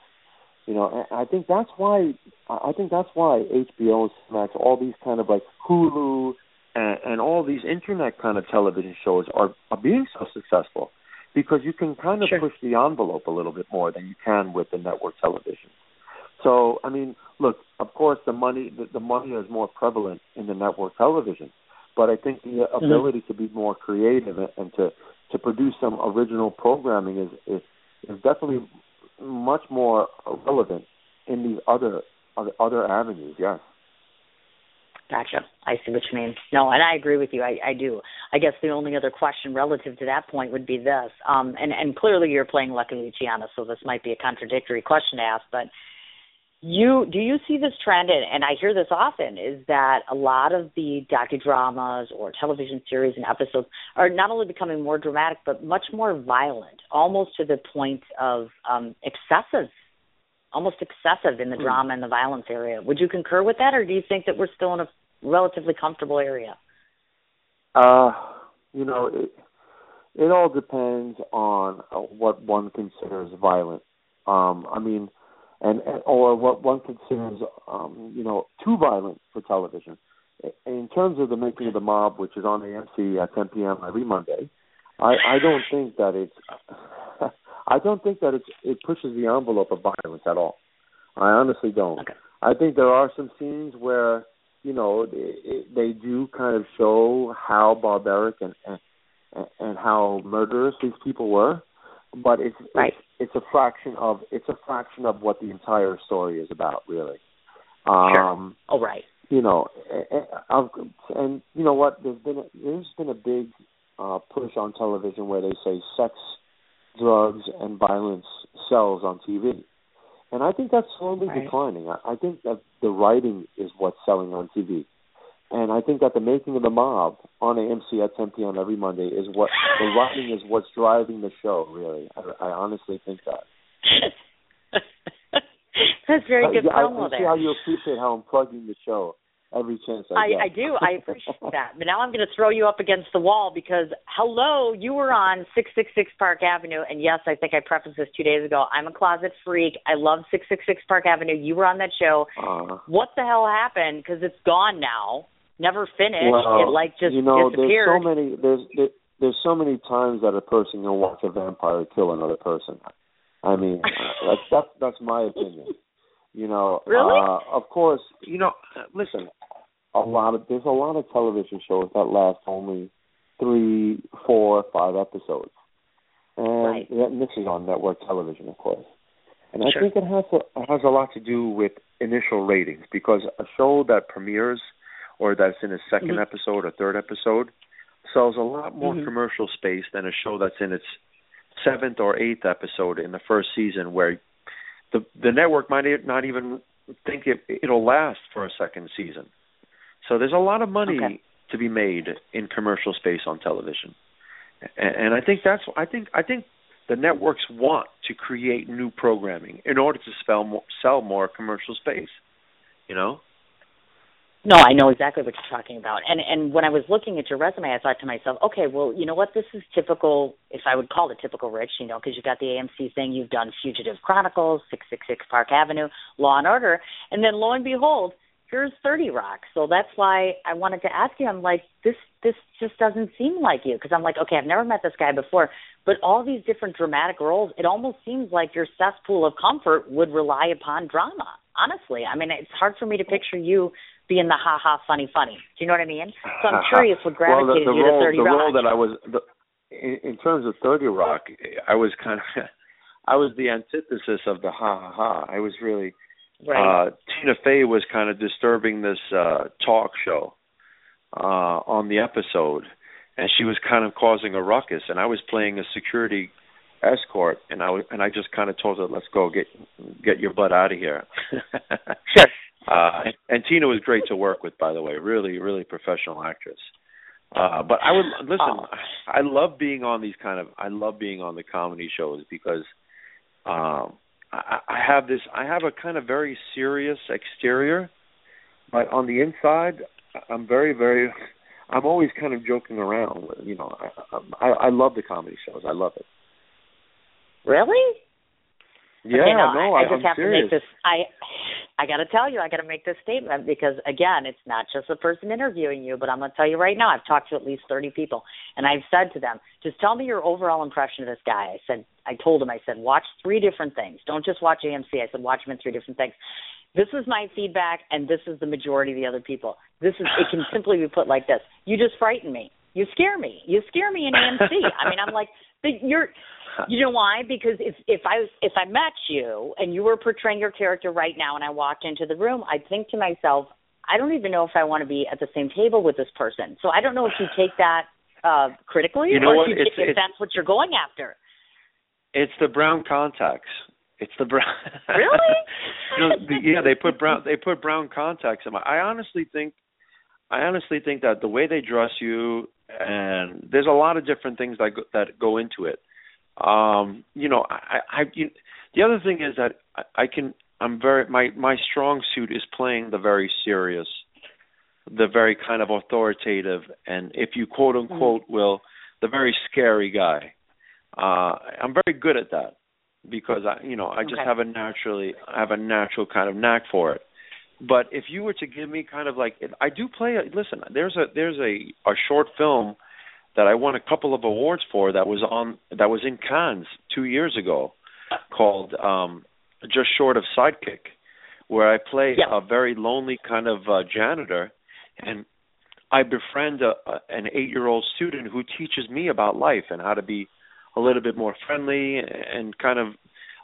You know, and I think that's why I think that's why HBO, Max, all these kind of like Hulu and, and all these internet kind of television shows are, are being so successful because you can kind of sure. push the envelope a little bit more than you can with the network television. So, I mean, look, of course, the money the, the money is more prevalent in the network television, but I think the mm-hmm. ability to be more creative and to to produce some original programming is is, is definitely much more relevant in these other other, avenues. Yes. Gotcha. I see what you mean. No, and I agree with you. I, I do. I guess the only other question relative to that point would be this. Um, and, and clearly you're playing Lucky Luciano, so this might be a contradictory question to ask, but you do you see this trend and, and i hear this often is that a lot of the docudramas or television series and episodes are not only becoming more dramatic but much more violent almost to the point of um excessive almost excessive in the mm. drama and the violence area would you concur with that or do you think that we're still in a relatively comfortable area Uh, you know, it it all depends on uh, what one considers violent. Um, I mean, and, and or what one considers, um, you know, too violent for television. In terms of the making of the mob, which is on AMC at 10 p.m. every Monday, I, I don't think that it's I don't think that it's it pushes the envelope of violence at all. I honestly don't. Okay. I think there are some scenes where you know they, they do kind of show how barbaric and, and and how murderous these people were, but it's right. it's, it's a fraction of it's a fraction of what the entire story is about, really. Sure. Um, oh, right. You know, and, and you know what? There's been a, there's been a big uh, push on television where they say sex, drugs, and violence sells on TV, and I think that's slowly right. declining. I, I think that the writing is what's selling on TV. And I think that the making of the mob on AMC at 10 p.m. every Monday is what the writing is what's driving the show. Really, I, I honestly think that. That's very uh, good I, promo I, I there. see how you appreciate how I'm plugging the show every chance I, get. I, I do. I appreciate that. But now I'm going to throw you up against the wall because, hello, you were on 666 Park Avenue. And yes, I think I prefaced this two days ago. I'm a closet freak. I love 666 Park Avenue. You were on that show. Uh, what the hell happened? Because it's gone now. Never finished. well, it like just you know, disappeared. there's so many. There's there, there's so many times that a person can watch a vampire kill another person. I mean, that's that's that's my opinion. You know, Really? uh, of course, you know. Listen, a lot of there's a lot of television shows that last only three, four, five episodes, and, Right. and this is on network television, of course. And I think it has a, it has a lot to do with initial ratings because a show that premieres or that's in its 2nd Mhm. episode or third episode sells a lot more Mhm. commercial space than a show that's in its seventh or eighth episode in the first season where the the network might not even think it it'll last for a second season. So there's a lot of money Okay. to be made in commercial space on television. And, and I think that's I think I think the networks want to create new programming in order to sell more, sell more commercial space. You know? No, I know exactly what you're talking about. And and when I was looking at your resume, I thought to myself, okay, well, you know what? This is typical, if I would call it typical Rich, you know, because you've got the AMC thing, you've done Fugitive Chronicles, 666 Park Avenue, Law and Order, and then lo and behold, here's 30 Rock. So that's why I wanted to ask you. I'm like, this this just doesn't seem like you because I'm like, okay, I've never met this guy before, but all these different dramatic roles, it almost seems like your cesspool of comfort would rely upon drama. Honestly, I mean, it's hard for me to picture you being the ha ha funny funny. Do you know what I mean? So I'm curious what well, the, the you role, to 30 the Rock. role that I was the, in, in terms of Thirty Rock, I was kind of I was the antithesis of the ha ha ha. I was really right. uh Tina Fey was kind of disturbing this uh talk show uh on the episode and she was kind of causing a ruckus and I was playing a security escort and I was and I just kind of told her let's go get get your butt out of here. sure. Uh and, Tina was great to work with by the way, really really professional actress. Uh but I would listen, Oh. I love being on these kind of I love being on the comedy shows because um I, I have this I have a kind of very serious exterior, but on the inside I'm very very I'm always kind of joking around. You know, I I, I love the comedy shows. I love it. Really? Yeah, okay, no, no, I, I I'm just have serious. to make this. I I got to tell you, I got to make this statement because again, it's not just the person interviewing you, but I'm going to tell you right now. I've talked to at least 30 people, and I've said to them, just tell me your overall impression of this guy. I said, I told him, I said, watch three different things. Don't just watch AMC. I said, watch him in three different things. This is my feedback, and this is the majority of the other people. This is it can simply be put like this: You just frighten me. You scare me. You scare me in AMC. I mean, I'm like, but you're you know why? Because if if I if I met you and you were portraying your character right now, and I walked into the room, I'd think to myself, I don't even know if I want to be at the same table with this person. So I don't know if you take that uh critically You know or what? if, you, It's- if it's- that's what you're going after. It's the brown contacts. It's the brown. Really? you know, the, yeah, they put brown. They put brown contacts in my. I honestly think. I honestly think that the way they dress you, and there's a lot of different things that go, that go into it. Um, you know, I, I, you, the other thing is that I, I can. I'm very my my strong suit is playing the very serious the very kind of authoritative and if you quote unquote mm-hmm. will the very scary guy. Uh I'm very good at that because I you know, I just okay. have a naturally I have a natural kind of knack for it. But if you were to give me kind of like I do play a, listen, there's a there's a a short film that I won a couple of awards for that was on that was in Cannes 2 years ago called um just short of sidekick where I play yeah. a very lonely kind of uh, janitor and I befriend a, a, an 8-year-old student who teaches me about life and how to be a little bit more friendly and kind of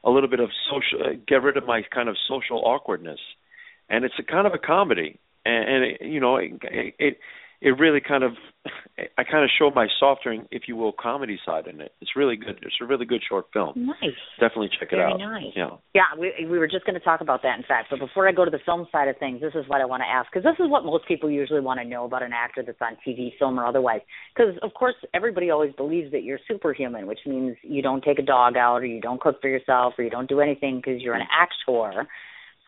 a little bit of social get rid of my kind of social awkwardness and it's a kind of a comedy and, and it, you know it, it it really kind of I kind of show my softer, if you will, comedy side in it. It's really good. It's a really good short film. Nice. Definitely check Very it out. nice. Yeah. Yeah, we we were just going to talk about that in fact. But before I go to the film side of things, this is what I want to ask because this is what most people usually want to know about an actor that's on TV, film, or otherwise. Because of course, everybody always believes that you're superhuman, which means you don't take a dog out, or you don't cook for yourself, or you don't do anything because you're an mm-hmm. actor.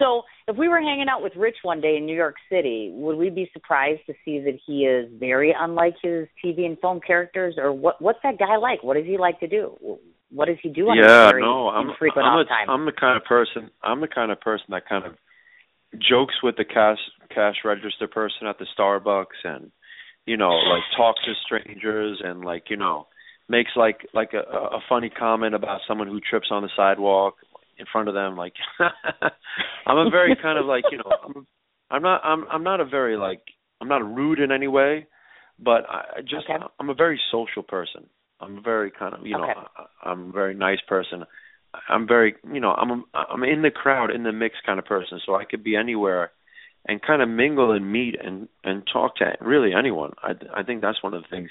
So, if we were hanging out with Rich one day in New York City, would we be surprised to see that he is very unlike his TV and film characters, or what? What's that guy like? What does he like to do? What does he do on yeah, his no, I'm, infrequent I'm, a, time? I'm the kind of person. I'm the kind of person that kind of jokes with the cash cash register person at the Starbucks, and you know, like talks to strangers, and like you know, makes like like a, a funny comment about someone who trips on the sidewalk in front of them like I'm a very kind of like you know I'm I'm not I'm I'm not a very like I'm not rude in any way but I just okay. I'm a very social person I'm a very kind of you know okay. I, I'm a very nice person I'm very you know I'm a, I'm in the crowd in the mix kind of person so I could be anywhere and kind of mingle and meet and and talk to really anyone I I think that's one of the things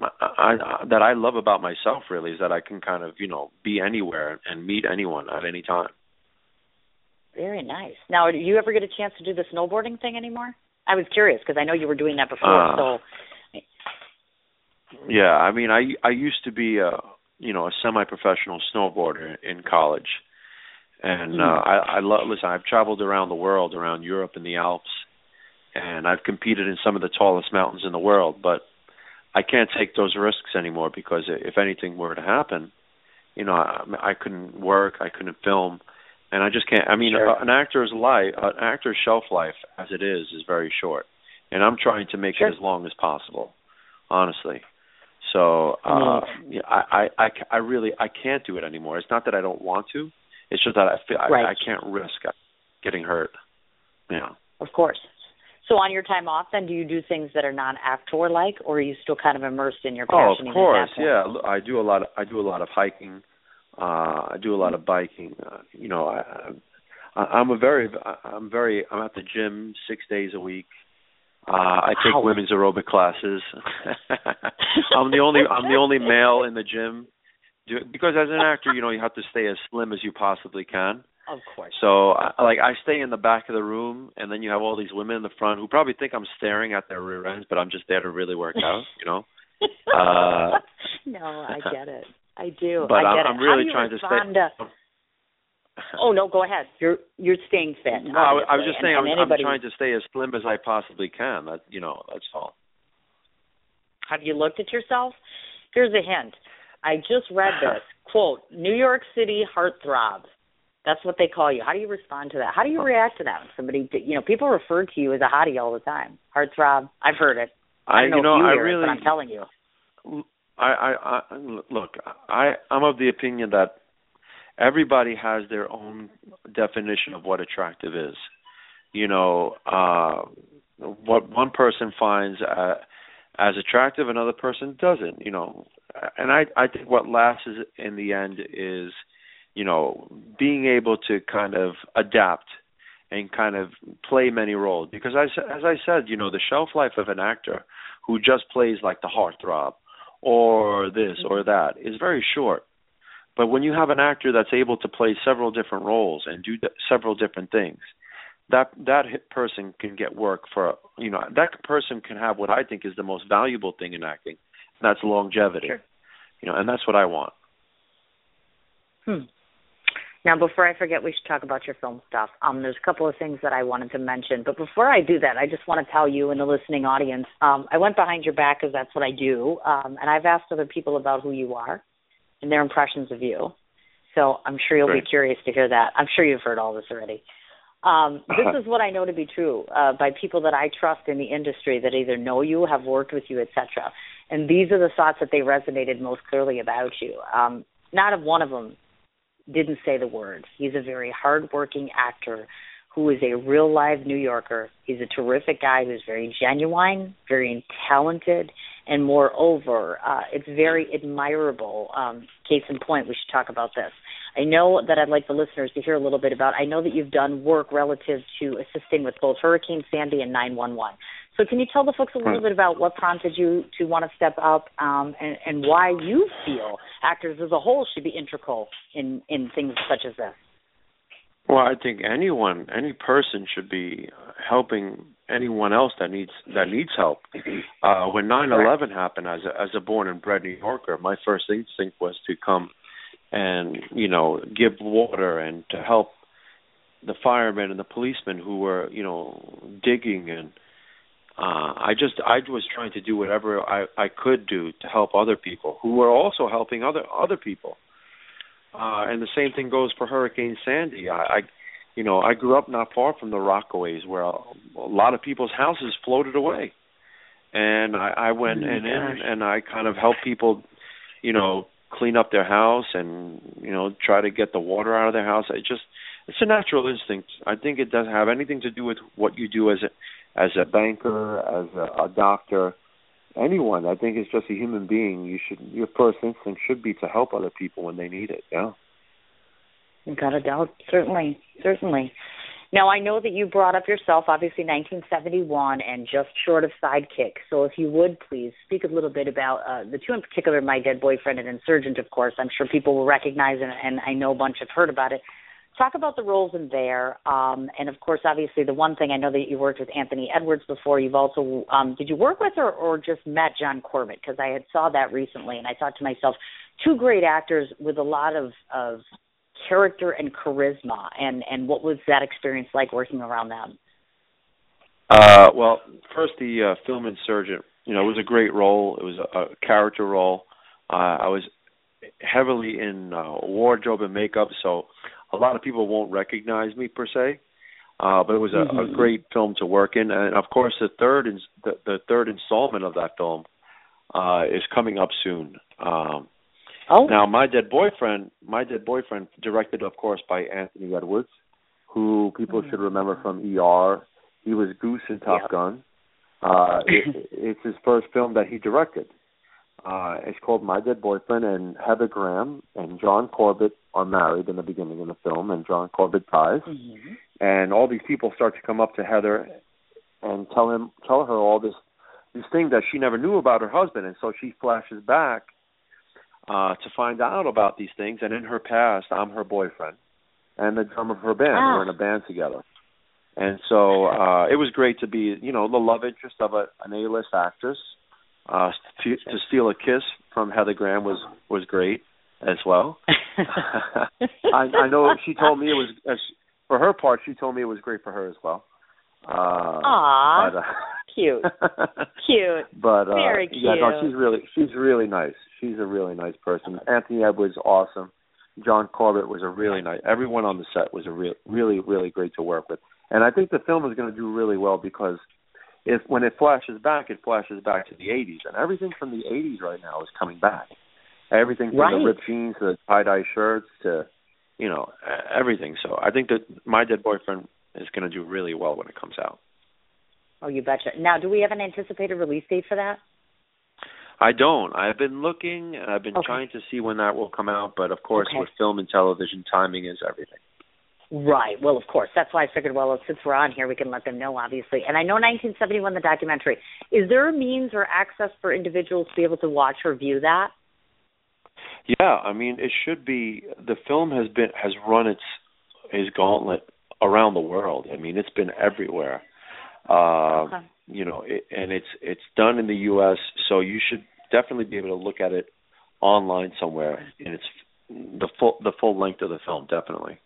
I, I, that I love about myself really is that I can kind of you know be anywhere and meet anyone at any time. Very nice. Now, do you ever get a chance to do the snowboarding thing anymore? I was curious because I know you were doing that before. Uh, so, yeah, I mean, I I used to be a you know a semi-professional snowboarder in college, and mm. uh, I I love. Listen, I've traveled around the world, around Europe and the Alps, and I've competed in some of the tallest mountains in the world, but I can't take those risks anymore because if anything were to happen, you know, I, I couldn't work, I couldn't film, and I just can't. I mean, sure. an actor's life, an actor's shelf life, as it is, is very short, and I'm trying to make sure. it as long as possible, honestly. So, uh, yeah, I, I, I, I really, I can't do it anymore. It's not that I don't want to; it's just that I feel right. I, I can't risk getting hurt. Yeah. Of course. So on your time off, then, do you do things that are non-actor like, or are you still kind of immersed in your passion? Oh, of course, yeah. I do a lot. Of, I do a lot of hiking. Uh, I do a lot of biking. Uh, you know, I, I, I'm a very, I'm very, I'm at the gym six days a week. Uh, I take Wow. women's aerobic classes. I'm the only, I'm the only male in the gym. Do, because as an actor, you know, you have to stay as slim as you possibly can. Of course. So, I- like, I stay in the back of the room, and then you have all these women in the front who probably think I'm staring at their rear ends, but I'm just there to really work out. You know. Uh, no, I get it. I do. But I I'm really How do you trying to stay. to- Oh no, go ahead. You're you're staying fit. No, I, was- I was just saying and, I'm, and I'm trying to stay as slim as I possibly can. That you know, that's all. Have you looked at yourself? Here's a hint. I just read this quote: "New York City heartthrob." That's what they call you. How do you respond to that? How do you react to that? When somebody, you know, people refer to you as a hottie all the time. Heartthrob. I've heard it. I don't know you know, you I really, it, I'm telling you. I, I, I look. I, I'm of the opinion that everybody has their own definition of what attractive is. You know, uh, what one person finds uh, as attractive, another person doesn't. You know, and I, I think what lasts is, in the end is, you know, being able to kind of adapt and kind of play many roles. Because as as I said, you know, the shelf life of an actor who just plays like the heartthrob or this or that is very short. But when you have an actor that's able to play several different roles and do th- several different things, that that person can get work for you know that person can have what I think is the most valuable thing in acting, and that's longevity. Sure. You know, and that's what I want. Hmm. Now, before I forget, we should talk about your film stuff. Um, there's a couple of things that I wanted to mention, but before I do that, I just want to tell you and the listening audience, um, I went behind your back because that's what I do, um, and I've asked other people about who you are and their impressions of you. So I'm sure you'll Great. be curious to hear that. I'm sure you've heard all this already. Um, this is what I know to be true uh, by people that I trust in the industry that either know you, have worked with you, etc. And these are the thoughts that they resonated most clearly about you. Um, not of one of them didn't say the words. He's a very hardworking actor who is a real live New Yorker. He's a terrific guy who's very genuine, very talented, and moreover, uh, it's very admirable. Um, case in point, we should talk about this. I know that I'd like the listeners to hear a little bit about. I know that you've done work relative to assisting with both Hurricane Sandy and 911. So, can you tell the folks a little bit about what prompted you to want to step up, um, and, and why you feel actors as a whole should be integral in in things such as this? Well, I think anyone, any person should be helping anyone else that needs that needs help. Uh, when 9/11 happened, as a as a born and bred New Yorker, my first instinct was to come and you know give water and to help the firemen and the policemen who were you know digging and uh I just I was trying to do whatever I I could do to help other people who were also helping other other people. Uh and the same thing goes for Hurricane Sandy. I, I you know, I grew up not far from the Rockaways where a, a lot of people's houses floated away. And I I went Oh and in and I kind of helped people, you know, clean up their house and you know try to get the water out of their house. I just it's a natural instinct. I think it doesn't have anything to do with what you do as a as a banker, as a, a doctor, anyone. I think it's just a human being. You should your first instinct should be to help other people when they need it. Yeah. Without a doubt, certainly, certainly. Now, I know that you brought up yourself, obviously, 1971 and just short of Sidekick. So, if you would please speak a little bit about uh, the two in particular, My Dead Boyfriend and Insurgent, of course. I'm sure people will recognize and, and I know a bunch have heard about it. Talk about the roles in there. Um, and, of course, obviously, the one thing I know that you worked with Anthony Edwards before. You've also, um, did you work with or, or just met John Corbett? Because I had saw that recently and I thought to myself, two great actors with a lot of, of character and charisma and and what was that experience like working around them Uh, well, first the uh, film Insurgent. You know, it was a great role. It was a, a character role. Uh, I was heavily in uh, wardrobe and makeup, so a lot of people won't recognize me per se. Uh, but it was a, Mhm. a great film to work in, and of course, the third ins- the, the third installment of that film uh, is coming up soon. Um, oh now, my dead boyfriend, my dead boyfriend, directed, of course, by Anthony Edwards, who people should remember from ER. He was Goose in Top Yep. Gun. Uh, it, it's his first film that he directed. Uh, it's called My Dead Boyfriend, and Heather Graham and John Corbett are married in the beginning of the film, and John Corbett dies, hmm and all these people start to come up to Heather and tell him, tell her all this, these things that she never knew about her husband, and so she flashes back uh to find out about these things and in her past I'm her boyfriend and the drummer of her band. We're in a band together. And so uh it was great to be, you know, the love interest of a an A-list actress. Uh to, to steal a kiss from Heather Graham was was great as well. I I know she told me it was as for her part she told me it was great for her as well. Uh Aw, but, uh, cute, cute. but uh Very yeah no she's really she's really nice. She's a really nice person. Anthony edwards awesome. John corbett was a really nice everyone on the set was a real really really great to work with. And i think the film is going to do really well because if when it flashes back it flashes back to the 80s and everything from the 80s right now is coming back. Everything from Right. the ripped jeans to the tie dye shirts to you know everything. So i think that my dead boyfriend is going to do really well when it comes out Oh, you betcha. Now, do we have an anticipated release date for that? I don't. I've been looking and I've been Okay. trying to see when that will come out, but of course Okay. with film and television timing is everything. Right. Well, of course. That's why I figured, well, since we're on here, we can let them know, obviously. And I know 1971, the documentary. Is there a means or access for individuals to be able to watch or view that? Yeah, I mean it should be the film has been has run its its gauntlet around the world. I mean it's been everywhere. Uh Okay. you know, it, and it's it's done in the US, so you should definitely be able to look at it online somewhere and its the full the full length of the film, definitely.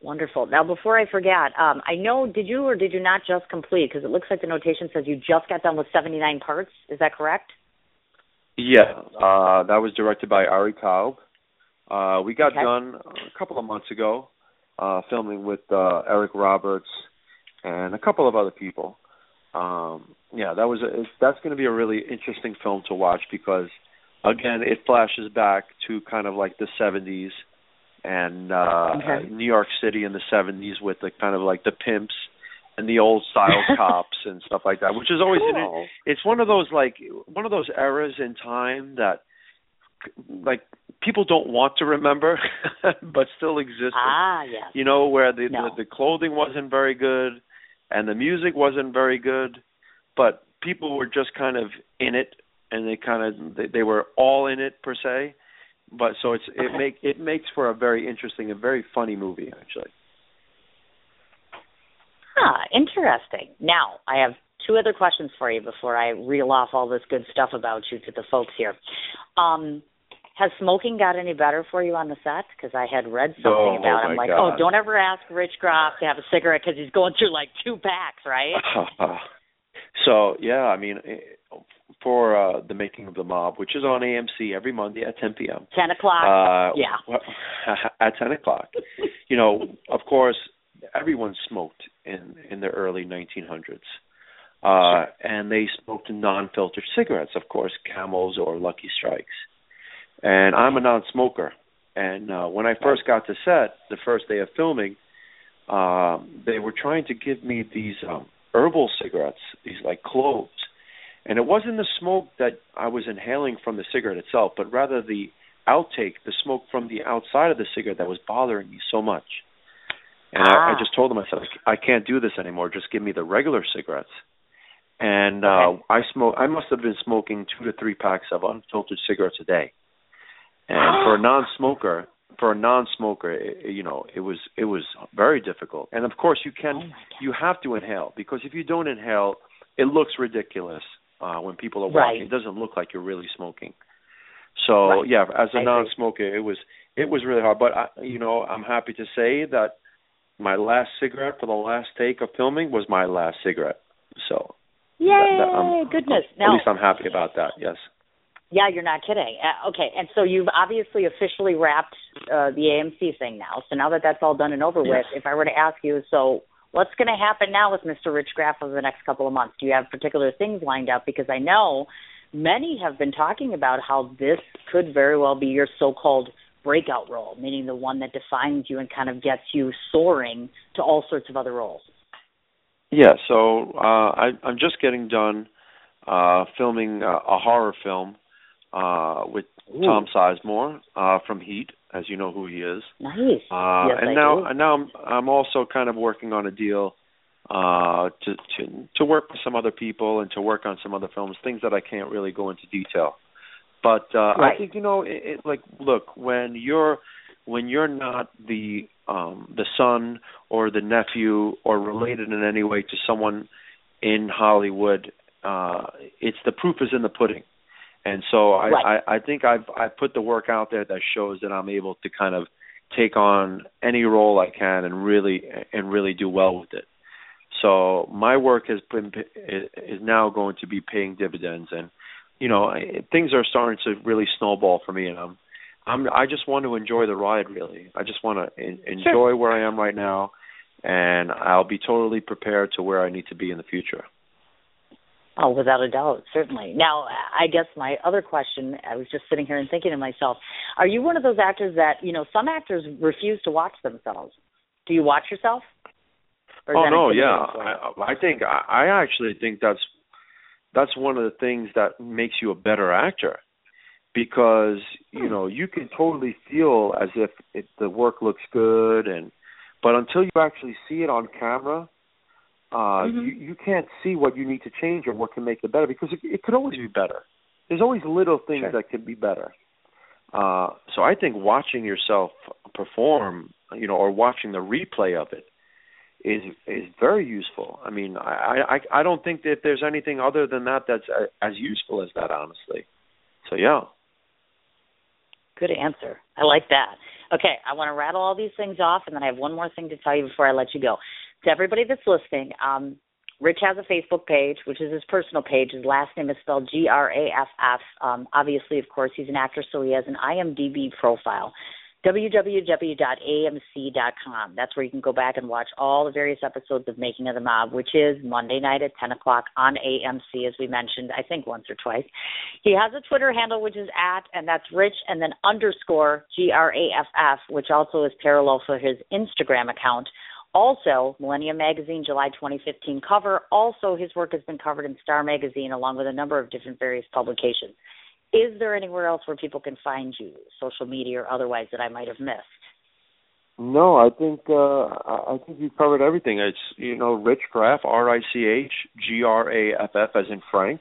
Wonderful. Now, before I forget, um, I know did you or did you not just complete? Because it looks like the notation says you just got done with 79 parts. Is that correct? Yeah, uh, that was directed by Ari Taub. Uh, we got Okay. done a couple of months ago, uh, filming with uh, Eric Roberts and a couple of other people. Um, yeah, that was a, that's going to be a really interesting film to watch because, again, it flashes back to kind of like the '70s and uh, Okay. New York City in the '70s with the kind of like the pimps and the old style cops and stuff like that, which is always an, Cool. it's one of those like one of those eras in time that like people don't want to remember but still existed Ah, yes. you know where the, No. the the clothing wasn't very good and the music wasn't very good but people were just kind of in it and they kind of they, they were all in it per se but so it's it Okay. make it makes for a very interesting and very funny movie actually Ah, interesting. Now, I have two other questions for you before I reel off all this good stuff about you to the folks here. Um, has smoking got any better for you on the set? Because I had read something Oh, about. it. my I'm like, God. oh, don't ever ask Rich Graff to have a cigarette because he's going through like two packs, right? so yeah, I mean, eh, for uh, the making of the mob, which is on AMC every Monday at 10 p.m. Ten o'clock. Uh, yeah. at 10 o'clock. you know, of course, everyone smoked in in the early 1900s. Uh, and they smoked non-filtered cigarettes, of course, Camels or Lucky Strikes. And I'm a non-smoker. And uh, when I first got to set, the first day of filming, um, they were trying to give me these um, herbal cigarettes, these like cloves. And it wasn't the smoke that I was inhaling from the cigarette itself, but rather the outtake, the smoke from the outside of the cigarette that was bothering me so much. And I, I Ah. just told them, I said, I can't do this anymore. Just give me the regular cigarettes. And Okay. uh I smoke. I must have been smoking two to three packs of unfiltered cigarettes a day. And for a non-smoker, for a non-smoker, it, you know, it was it was very difficult. And of course, you can Oh you have to inhale because if you don't inhale, it looks ridiculous uh when people are Right. It doesn't look like you're really smoking. So Right. yeah, as a I non-smoker, it was it was really hard. But I, you know, I'm happy to say that my last cigarette for the last take of filming was my last cigarette. So Yay! that- that- um, I'm- goodness. at least I'm happy about that. Yes. Yeah, you're not kidding. Uh, okay, and so you've obviously officially wrapped uh, the AMC thing now. So now that that's all done and over Yes. with, if I were to ask you, so what's going to happen now with Mr. Rich Graff over the next couple of months? Do you have particular things lined up? Because I know many have been talking about how this could very well be your so-called breakout role, meaning the one that defines you and kind of gets you soaring to all sorts of other roles. Yeah, so uh, I, I'm just getting done uh, filming uh, a horror film uh, with Tom Sizemore uh, from Heat, as you know who he is. Nice. Uh, yes, and I now, do. and now I'm, I'm also kind of working on a deal uh, to to to work with some other people and to work on some other films, things that I can't really go into detail. But uh, Right. I think you know, it, it, like, look, when you're when you're not the um, the son or the nephew or related in any way to someone in Hollywood, uh, it's the proof is in the pudding. And so I, Right. I, I think I've I put the work out there that shows that I'm able to kind of take on any role I can and really and really do well with it. So my work has been is now going to be paying dividends, and you know I- things are starting to really snowball for me, and I'm I'm I just want to enjoy the ride. Really, I just want to en- enjoy where I am right now, and I'll be totally prepared to where I need to be in the future. Oh, without a doubt, certainly. Now, I guess my other question, I was just sitting here and thinking to myself, are you one of those actors that, you know, some actors refuse to watch themselves? Do you watch yourself? Oh no, yeah. intimidating for you? I, I think I, I actually think that's that's one of the things that makes you a better actor because you hmm. know you can totally feel as if it, the work looks good and but until you actually see it on camera uh Mhm. you you can't see what you need to change or what can make it better because it, it could always be better there's always little things Sure. that could be better uh so i think watching yourself perform you know or watching the replay of it is is very useful. I mean, I I I don't think that there's anything other than that that's as useful as that, honestly. So yeah. Good answer. I like that. Okay, I want to rattle all these things off, and then I have one more thing to tell you before I let you go. To everybody that's listening, um, Rich has a Facebook page, which is his personal page. His last name is spelled G R A F F. Um, obviously, of course, he's an actor, so he has an IMDb profile www.amc.com. That's where you can go back and watch all the various episodes of Making of the Mob, which is Monday night at 10 o'clock on AMC, as we mentioned, I think once or twice. He has a Twitter handle, which is at, and that's Rich, and then underscore G R A F F, which also is parallel for his Instagram account. Also, Millennium Magazine, July 2015 cover. Also, his work has been covered in Star Magazine, along with a number of different various publications. Is there anywhere else where people can find you, social media or otherwise, that I might have missed? No, I think uh, I think you covered everything. It's you know Rich Graff, R I C H G R A F F, as in Frank.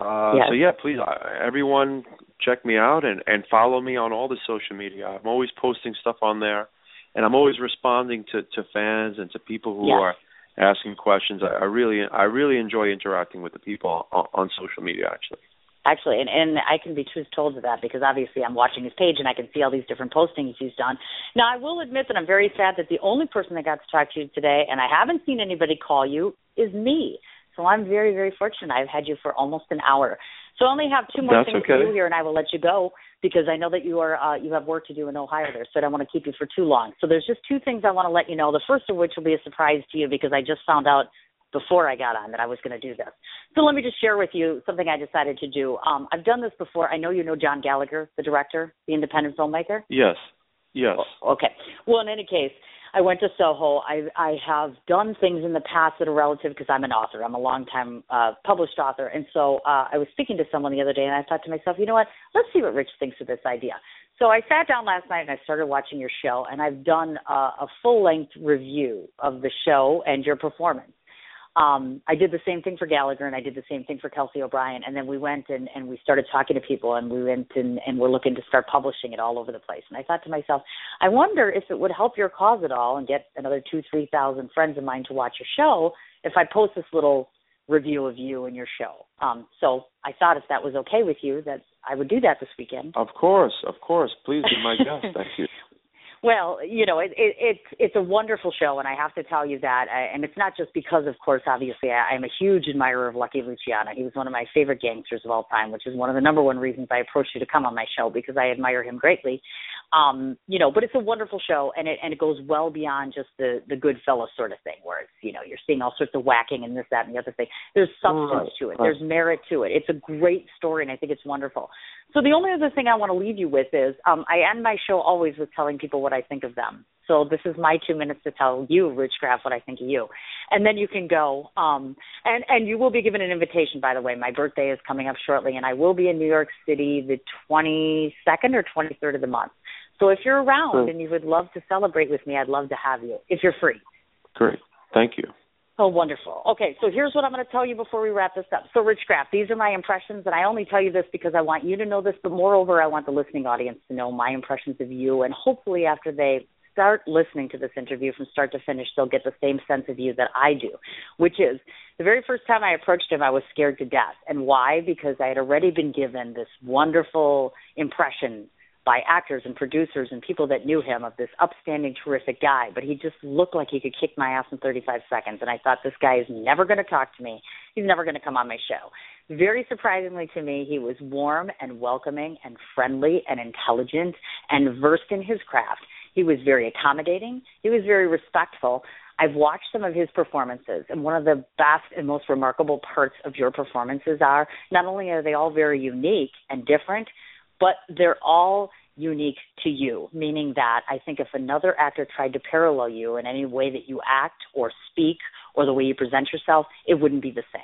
Uh, yes. So yeah, please, everyone, check me out and and follow me on all the social media. I'm always posting stuff on there, and I'm always responding to to fans and to people who yes. are asking questions. I, I really I really enjoy interacting with the people on, on social media. Actually actually and and I can be truth told to that because obviously I'm watching his page and I can see all these different postings he's done. Now I will admit that I'm very sad that the only person that got to talk to you today and I haven't seen anybody call you is me. So I'm very very fortunate. I've had you for almost an hour. So I only have two more That's things okay. to do here and I will let you go because I know that you are uh you have work to do in Ohio there. So I don't want to keep you for too long. So there's just two things I want to let you know. The first of which will be a surprise to you because I just found out before I got on that I was going to do this. So let me just share with you something I decided to do. Um, I've done this before. I know you know John Gallagher, the director, the independent filmmaker. Yes. Yes. Okay. Well, in any case, I went to Soho. I I have done things in the past that are relative because I'm an author. I'm a long-time uh, published author, and so uh, I was speaking to someone the other day, and I thought to myself, you know what? Let's see what Rich thinks of this idea. So I sat down last night and I started watching your show, and I've done a, a full-length review of the show and your performance um, I did the same thing for Gallagher and I did the same thing for Kelsey O'Brien. And then we went and, and we started talking to people and we went and, and we're looking to start publishing it all over the place. And I thought to myself, I wonder if it would help your cause at all and get another two, three thousand friends of mine to watch your show if I post this little review of you and your show. Um, so I thought if that was okay with you, that I would do that this weekend. Of course, of course. Please be my guest. Thank you. Well, you know, it, it, it's it's a wonderful show, and I have to tell you that. I, and it's not just because, of course, obviously, I, I'm a huge admirer of Lucky Luciano. He was one of my favorite gangsters of all time, which is one of the number one reasons I approached you to come on my show because I admire him greatly. Um, you know, but it's a wonderful show, and it and it goes well beyond just the the good Goodfellas sort of thing, where it's you know you're seeing all sorts of whacking and this, that, and the other thing. There's substance Right, to it. right. There's merit to it. It's a great story, and I think it's wonderful. So the only other thing I want to leave you with is um, I end my show always with telling people what I think of them. So this is my two minutes to tell you, Rich Graff, what I think of you, and then you can go. Um, and and you will be given an invitation. By the way, my birthday is coming up shortly, and I will be in New York City the 22nd or 23rd of the month. So if you're around Sure. and you would love to celebrate with me, I'd love to have you if you're free. Great. Thank you. Oh, wonderful. Okay, so here's what I'm going to tell you before we wrap this up. So, Rich Graff, these are my impressions, and I only tell you this because I want you to know this, but moreover, I want the listening audience to know my impressions of you, and hopefully, after they start listening to this interview from start to finish, they'll get the same sense of you that I do, which is the very first time I approached him, I was scared to death. And why? Because I had already been given this wonderful impression by actors and producers and people that knew him of this upstanding, terrific guy. But he just looked like he could kick my ass in 35 seconds. And I thought, this guy is never going to talk to me. He's never going to come on my show. Very surprisingly to me, he was warm and welcoming and friendly and intelligent and versed in his craft. He was very accommodating. He was very respectful. I've watched some of his performances, and one of the best and most remarkable parts of your performances are not only are they all very unique and different, but they're all unique to you, meaning that I think if another actor tried to parallel you in any way that you act or speak or the way you present yourself, it wouldn't be the same.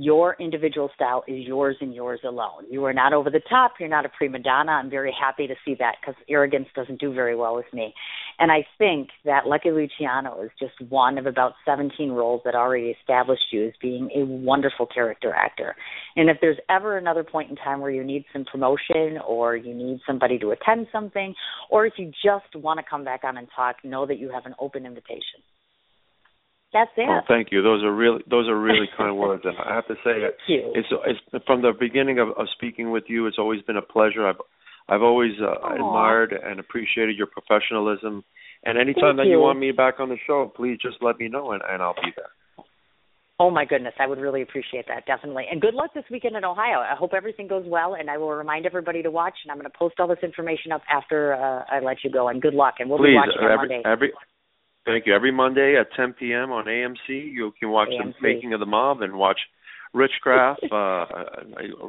Your individual style is yours and yours alone. You are not over the top. You're not a prima donna. I'm very happy to see that because arrogance doesn't do very well with me. And I think that Lucky Luciano is just one of about 17 roles that already established you as being a wonderful character actor. And if there's ever another point in time where you need some promotion or you need somebody to attend something, or if you just want to come back on and talk, know that you have an open invitation. That's it. Oh, thank you. Those are really those are really kind words. And I have to say, Thank you. it's it's from the beginning of, of speaking with you. It's always been a pleasure. I've I've always uh, admired and appreciated your professionalism. And anytime Thank that you. you want me back on the show, please just let me know and, and I'll be there. Oh my goodness, I would really appreciate that, definitely. And good luck this weekend in Ohio. I hope everything goes well, and I will remind everybody to watch. And I'm going to post all this information up after uh, I let you go. And good luck, and we'll please, be watching on Monday. every thank you. Every Monday at 10 p.m. on AMC, you can watch the AMC. Making of the Mob and watch Rich Graff uh,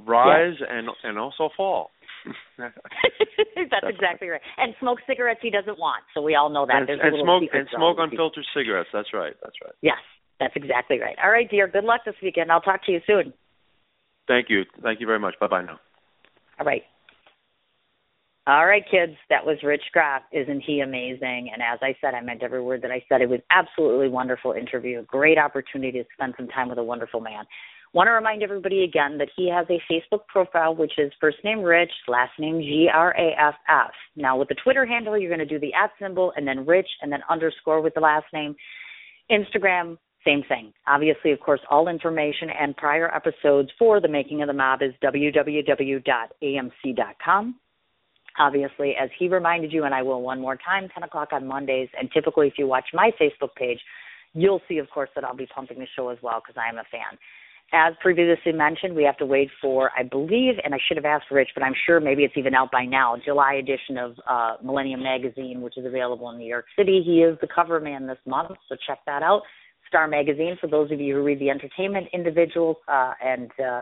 rise and and also fall. That's exactly right. And smoke cigarettes he doesn't want, so we all know that. and, There's and smoke and smoke unfiltered cigarettes. That's right. That's right. Yes, that's exactly right. All right, dear. Good luck this weekend. I'll talk to you soon. Thank you. Thank you very much. Bye bye now. All right. All right, kids. That was Rich Graff. Isn't he amazing? And as I said, I meant every word that I said. It was absolutely wonderful interview. Great opportunity to spend some time with a wonderful man. Want to remind everybody again that he has a Facebook profile, which is first name Rich, last name G R A F F. Now, with the Twitter handle, you're going to do the at symbol and then Rich and then underscore with the last name. Instagram, same thing. Obviously, of course, all information and prior episodes for the making of the mob is www.amc.com. Obviously, as he reminded you, and I will one more time, 10 o'clock on Mondays. And typically, if you watch my Facebook page, you'll see, of course, that I'll be pumping the show as well because I am a fan. As previously mentioned, we have to wait for, I believe, and I should have asked Rich, but I'm sure maybe it's even out by now, July edition of uh, Millennium Magazine, which is available in New York City. He is the cover man this month, so check that out. Star Magazine, for those of you who read the entertainment individuals, uh, and uh,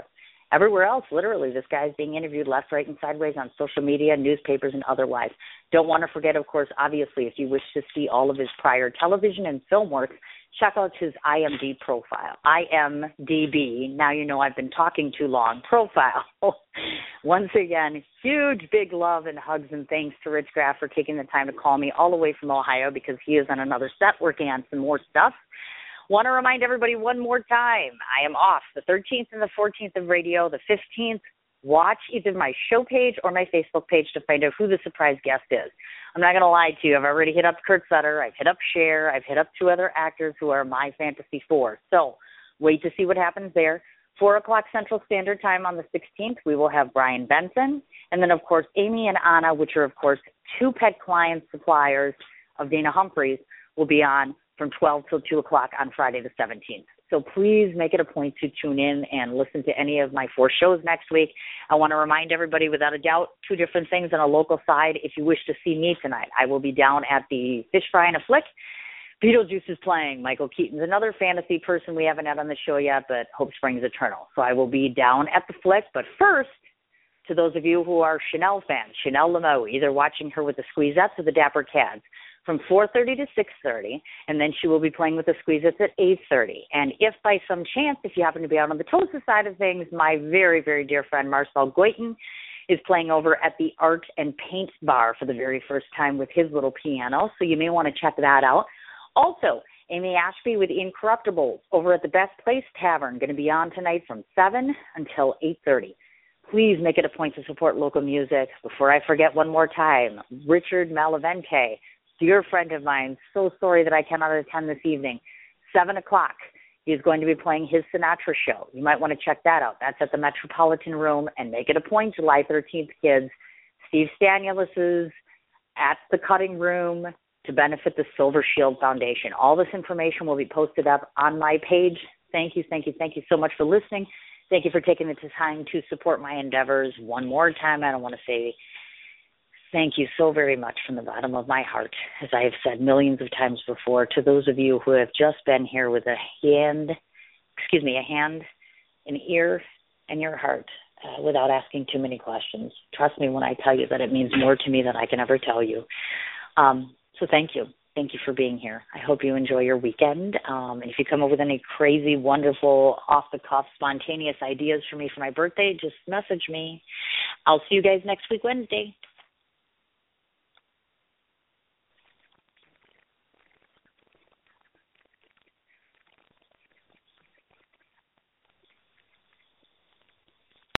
everywhere else, literally, this guy's being interviewed left, right, and sideways on social media, newspapers, and otherwise. Don't want to forget, of course, obviously, if you wish to see all of his prior television and film works, check out his IMD profile. IMDb. Now you know I've been talking too long. Profile. Once again, huge big love and hugs and thanks to Rich Graff for taking the time to call me all the way from Ohio because he is on another set working on some more stuff. Want to remind everybody one more time I am off the 13th and the 14th of radio, the 15th. Watch either my show page or my Facebook page to find out who the surprise guest is. I'm not going to lie to you. I've already hit up Kurt Sutter. I've hit up Cher. I've hit up two other actors who are my fantasy four. So wait to see what happens there. Four o'clock Central Standard Time on the 16th, we will have Brian Benson. And then, of course, Amy and Anna, which are, of course, two pet client suppliers of Dana Humphreys, will be on from 12 till 2 o'clock on Friday the 17th. So please make it a point to tune in and listen to any of my four shows next week. I want to remind everybody, without a doubt, two different things on a local side. If you wish to see me tonight, I will be down at the Fish Fry and a Flick. Beetlejuice is playing. Michael Keaton's another fantasy person we haven't had on the show yet, but Hope Springs Eternal. So I will be down at the Flick. But first, to those of you who are Chanel fans, Chanel Lamo, either watching her with the Squeezettes or the Dapper Cads, from 4:30 to 6:30, and then she will be playing with the Squeezettes at 8:30. And if by some chance, if you happen to be out on the Tosa side of things, my very very dear friend Marcel Goiten is playing over at the Art and Paint Bar for the very first time with his little piano. So you may want to check that out. Also, Amy Ashby with Incorruptibles over at the Best Place Tavern, going to be on tonight from 7 until 8:30 please make it a point to support local music. Before I forget one more time, Richard Malavente, dear friend of mine, so sorry that I cannot attend this evening. Seven o'clock. he's going to be playing his Sinatra show. You might want to check that out. That's at the Metropolitan Room and make it a point, July 13th, kids. Steve Stanulis is at the cutting room to benefit the Silver Shield Foundation. All this information will be posted up on my page. Thank you, thank you, thank you so much for listening. Thank you for taking the time to support my endeavors. One more time, I don't want to say thank you so very much from the bottom of my heart, as I have said millions of times before, to those of you who have just been here with a hand, excuse me, a hand, an ear, and your heart uh, without asking too many questions. Trust me when I tell you that it means more to me than I can ever tell you. Um, so thank you. Thank you for being here. I hope you enjoy your weekend. Um, and if you come up with any crazy, wonderful, off the cuff, spontaneous ideas for me for my birthday, just message me. I'll see you guys next week, Wednesday.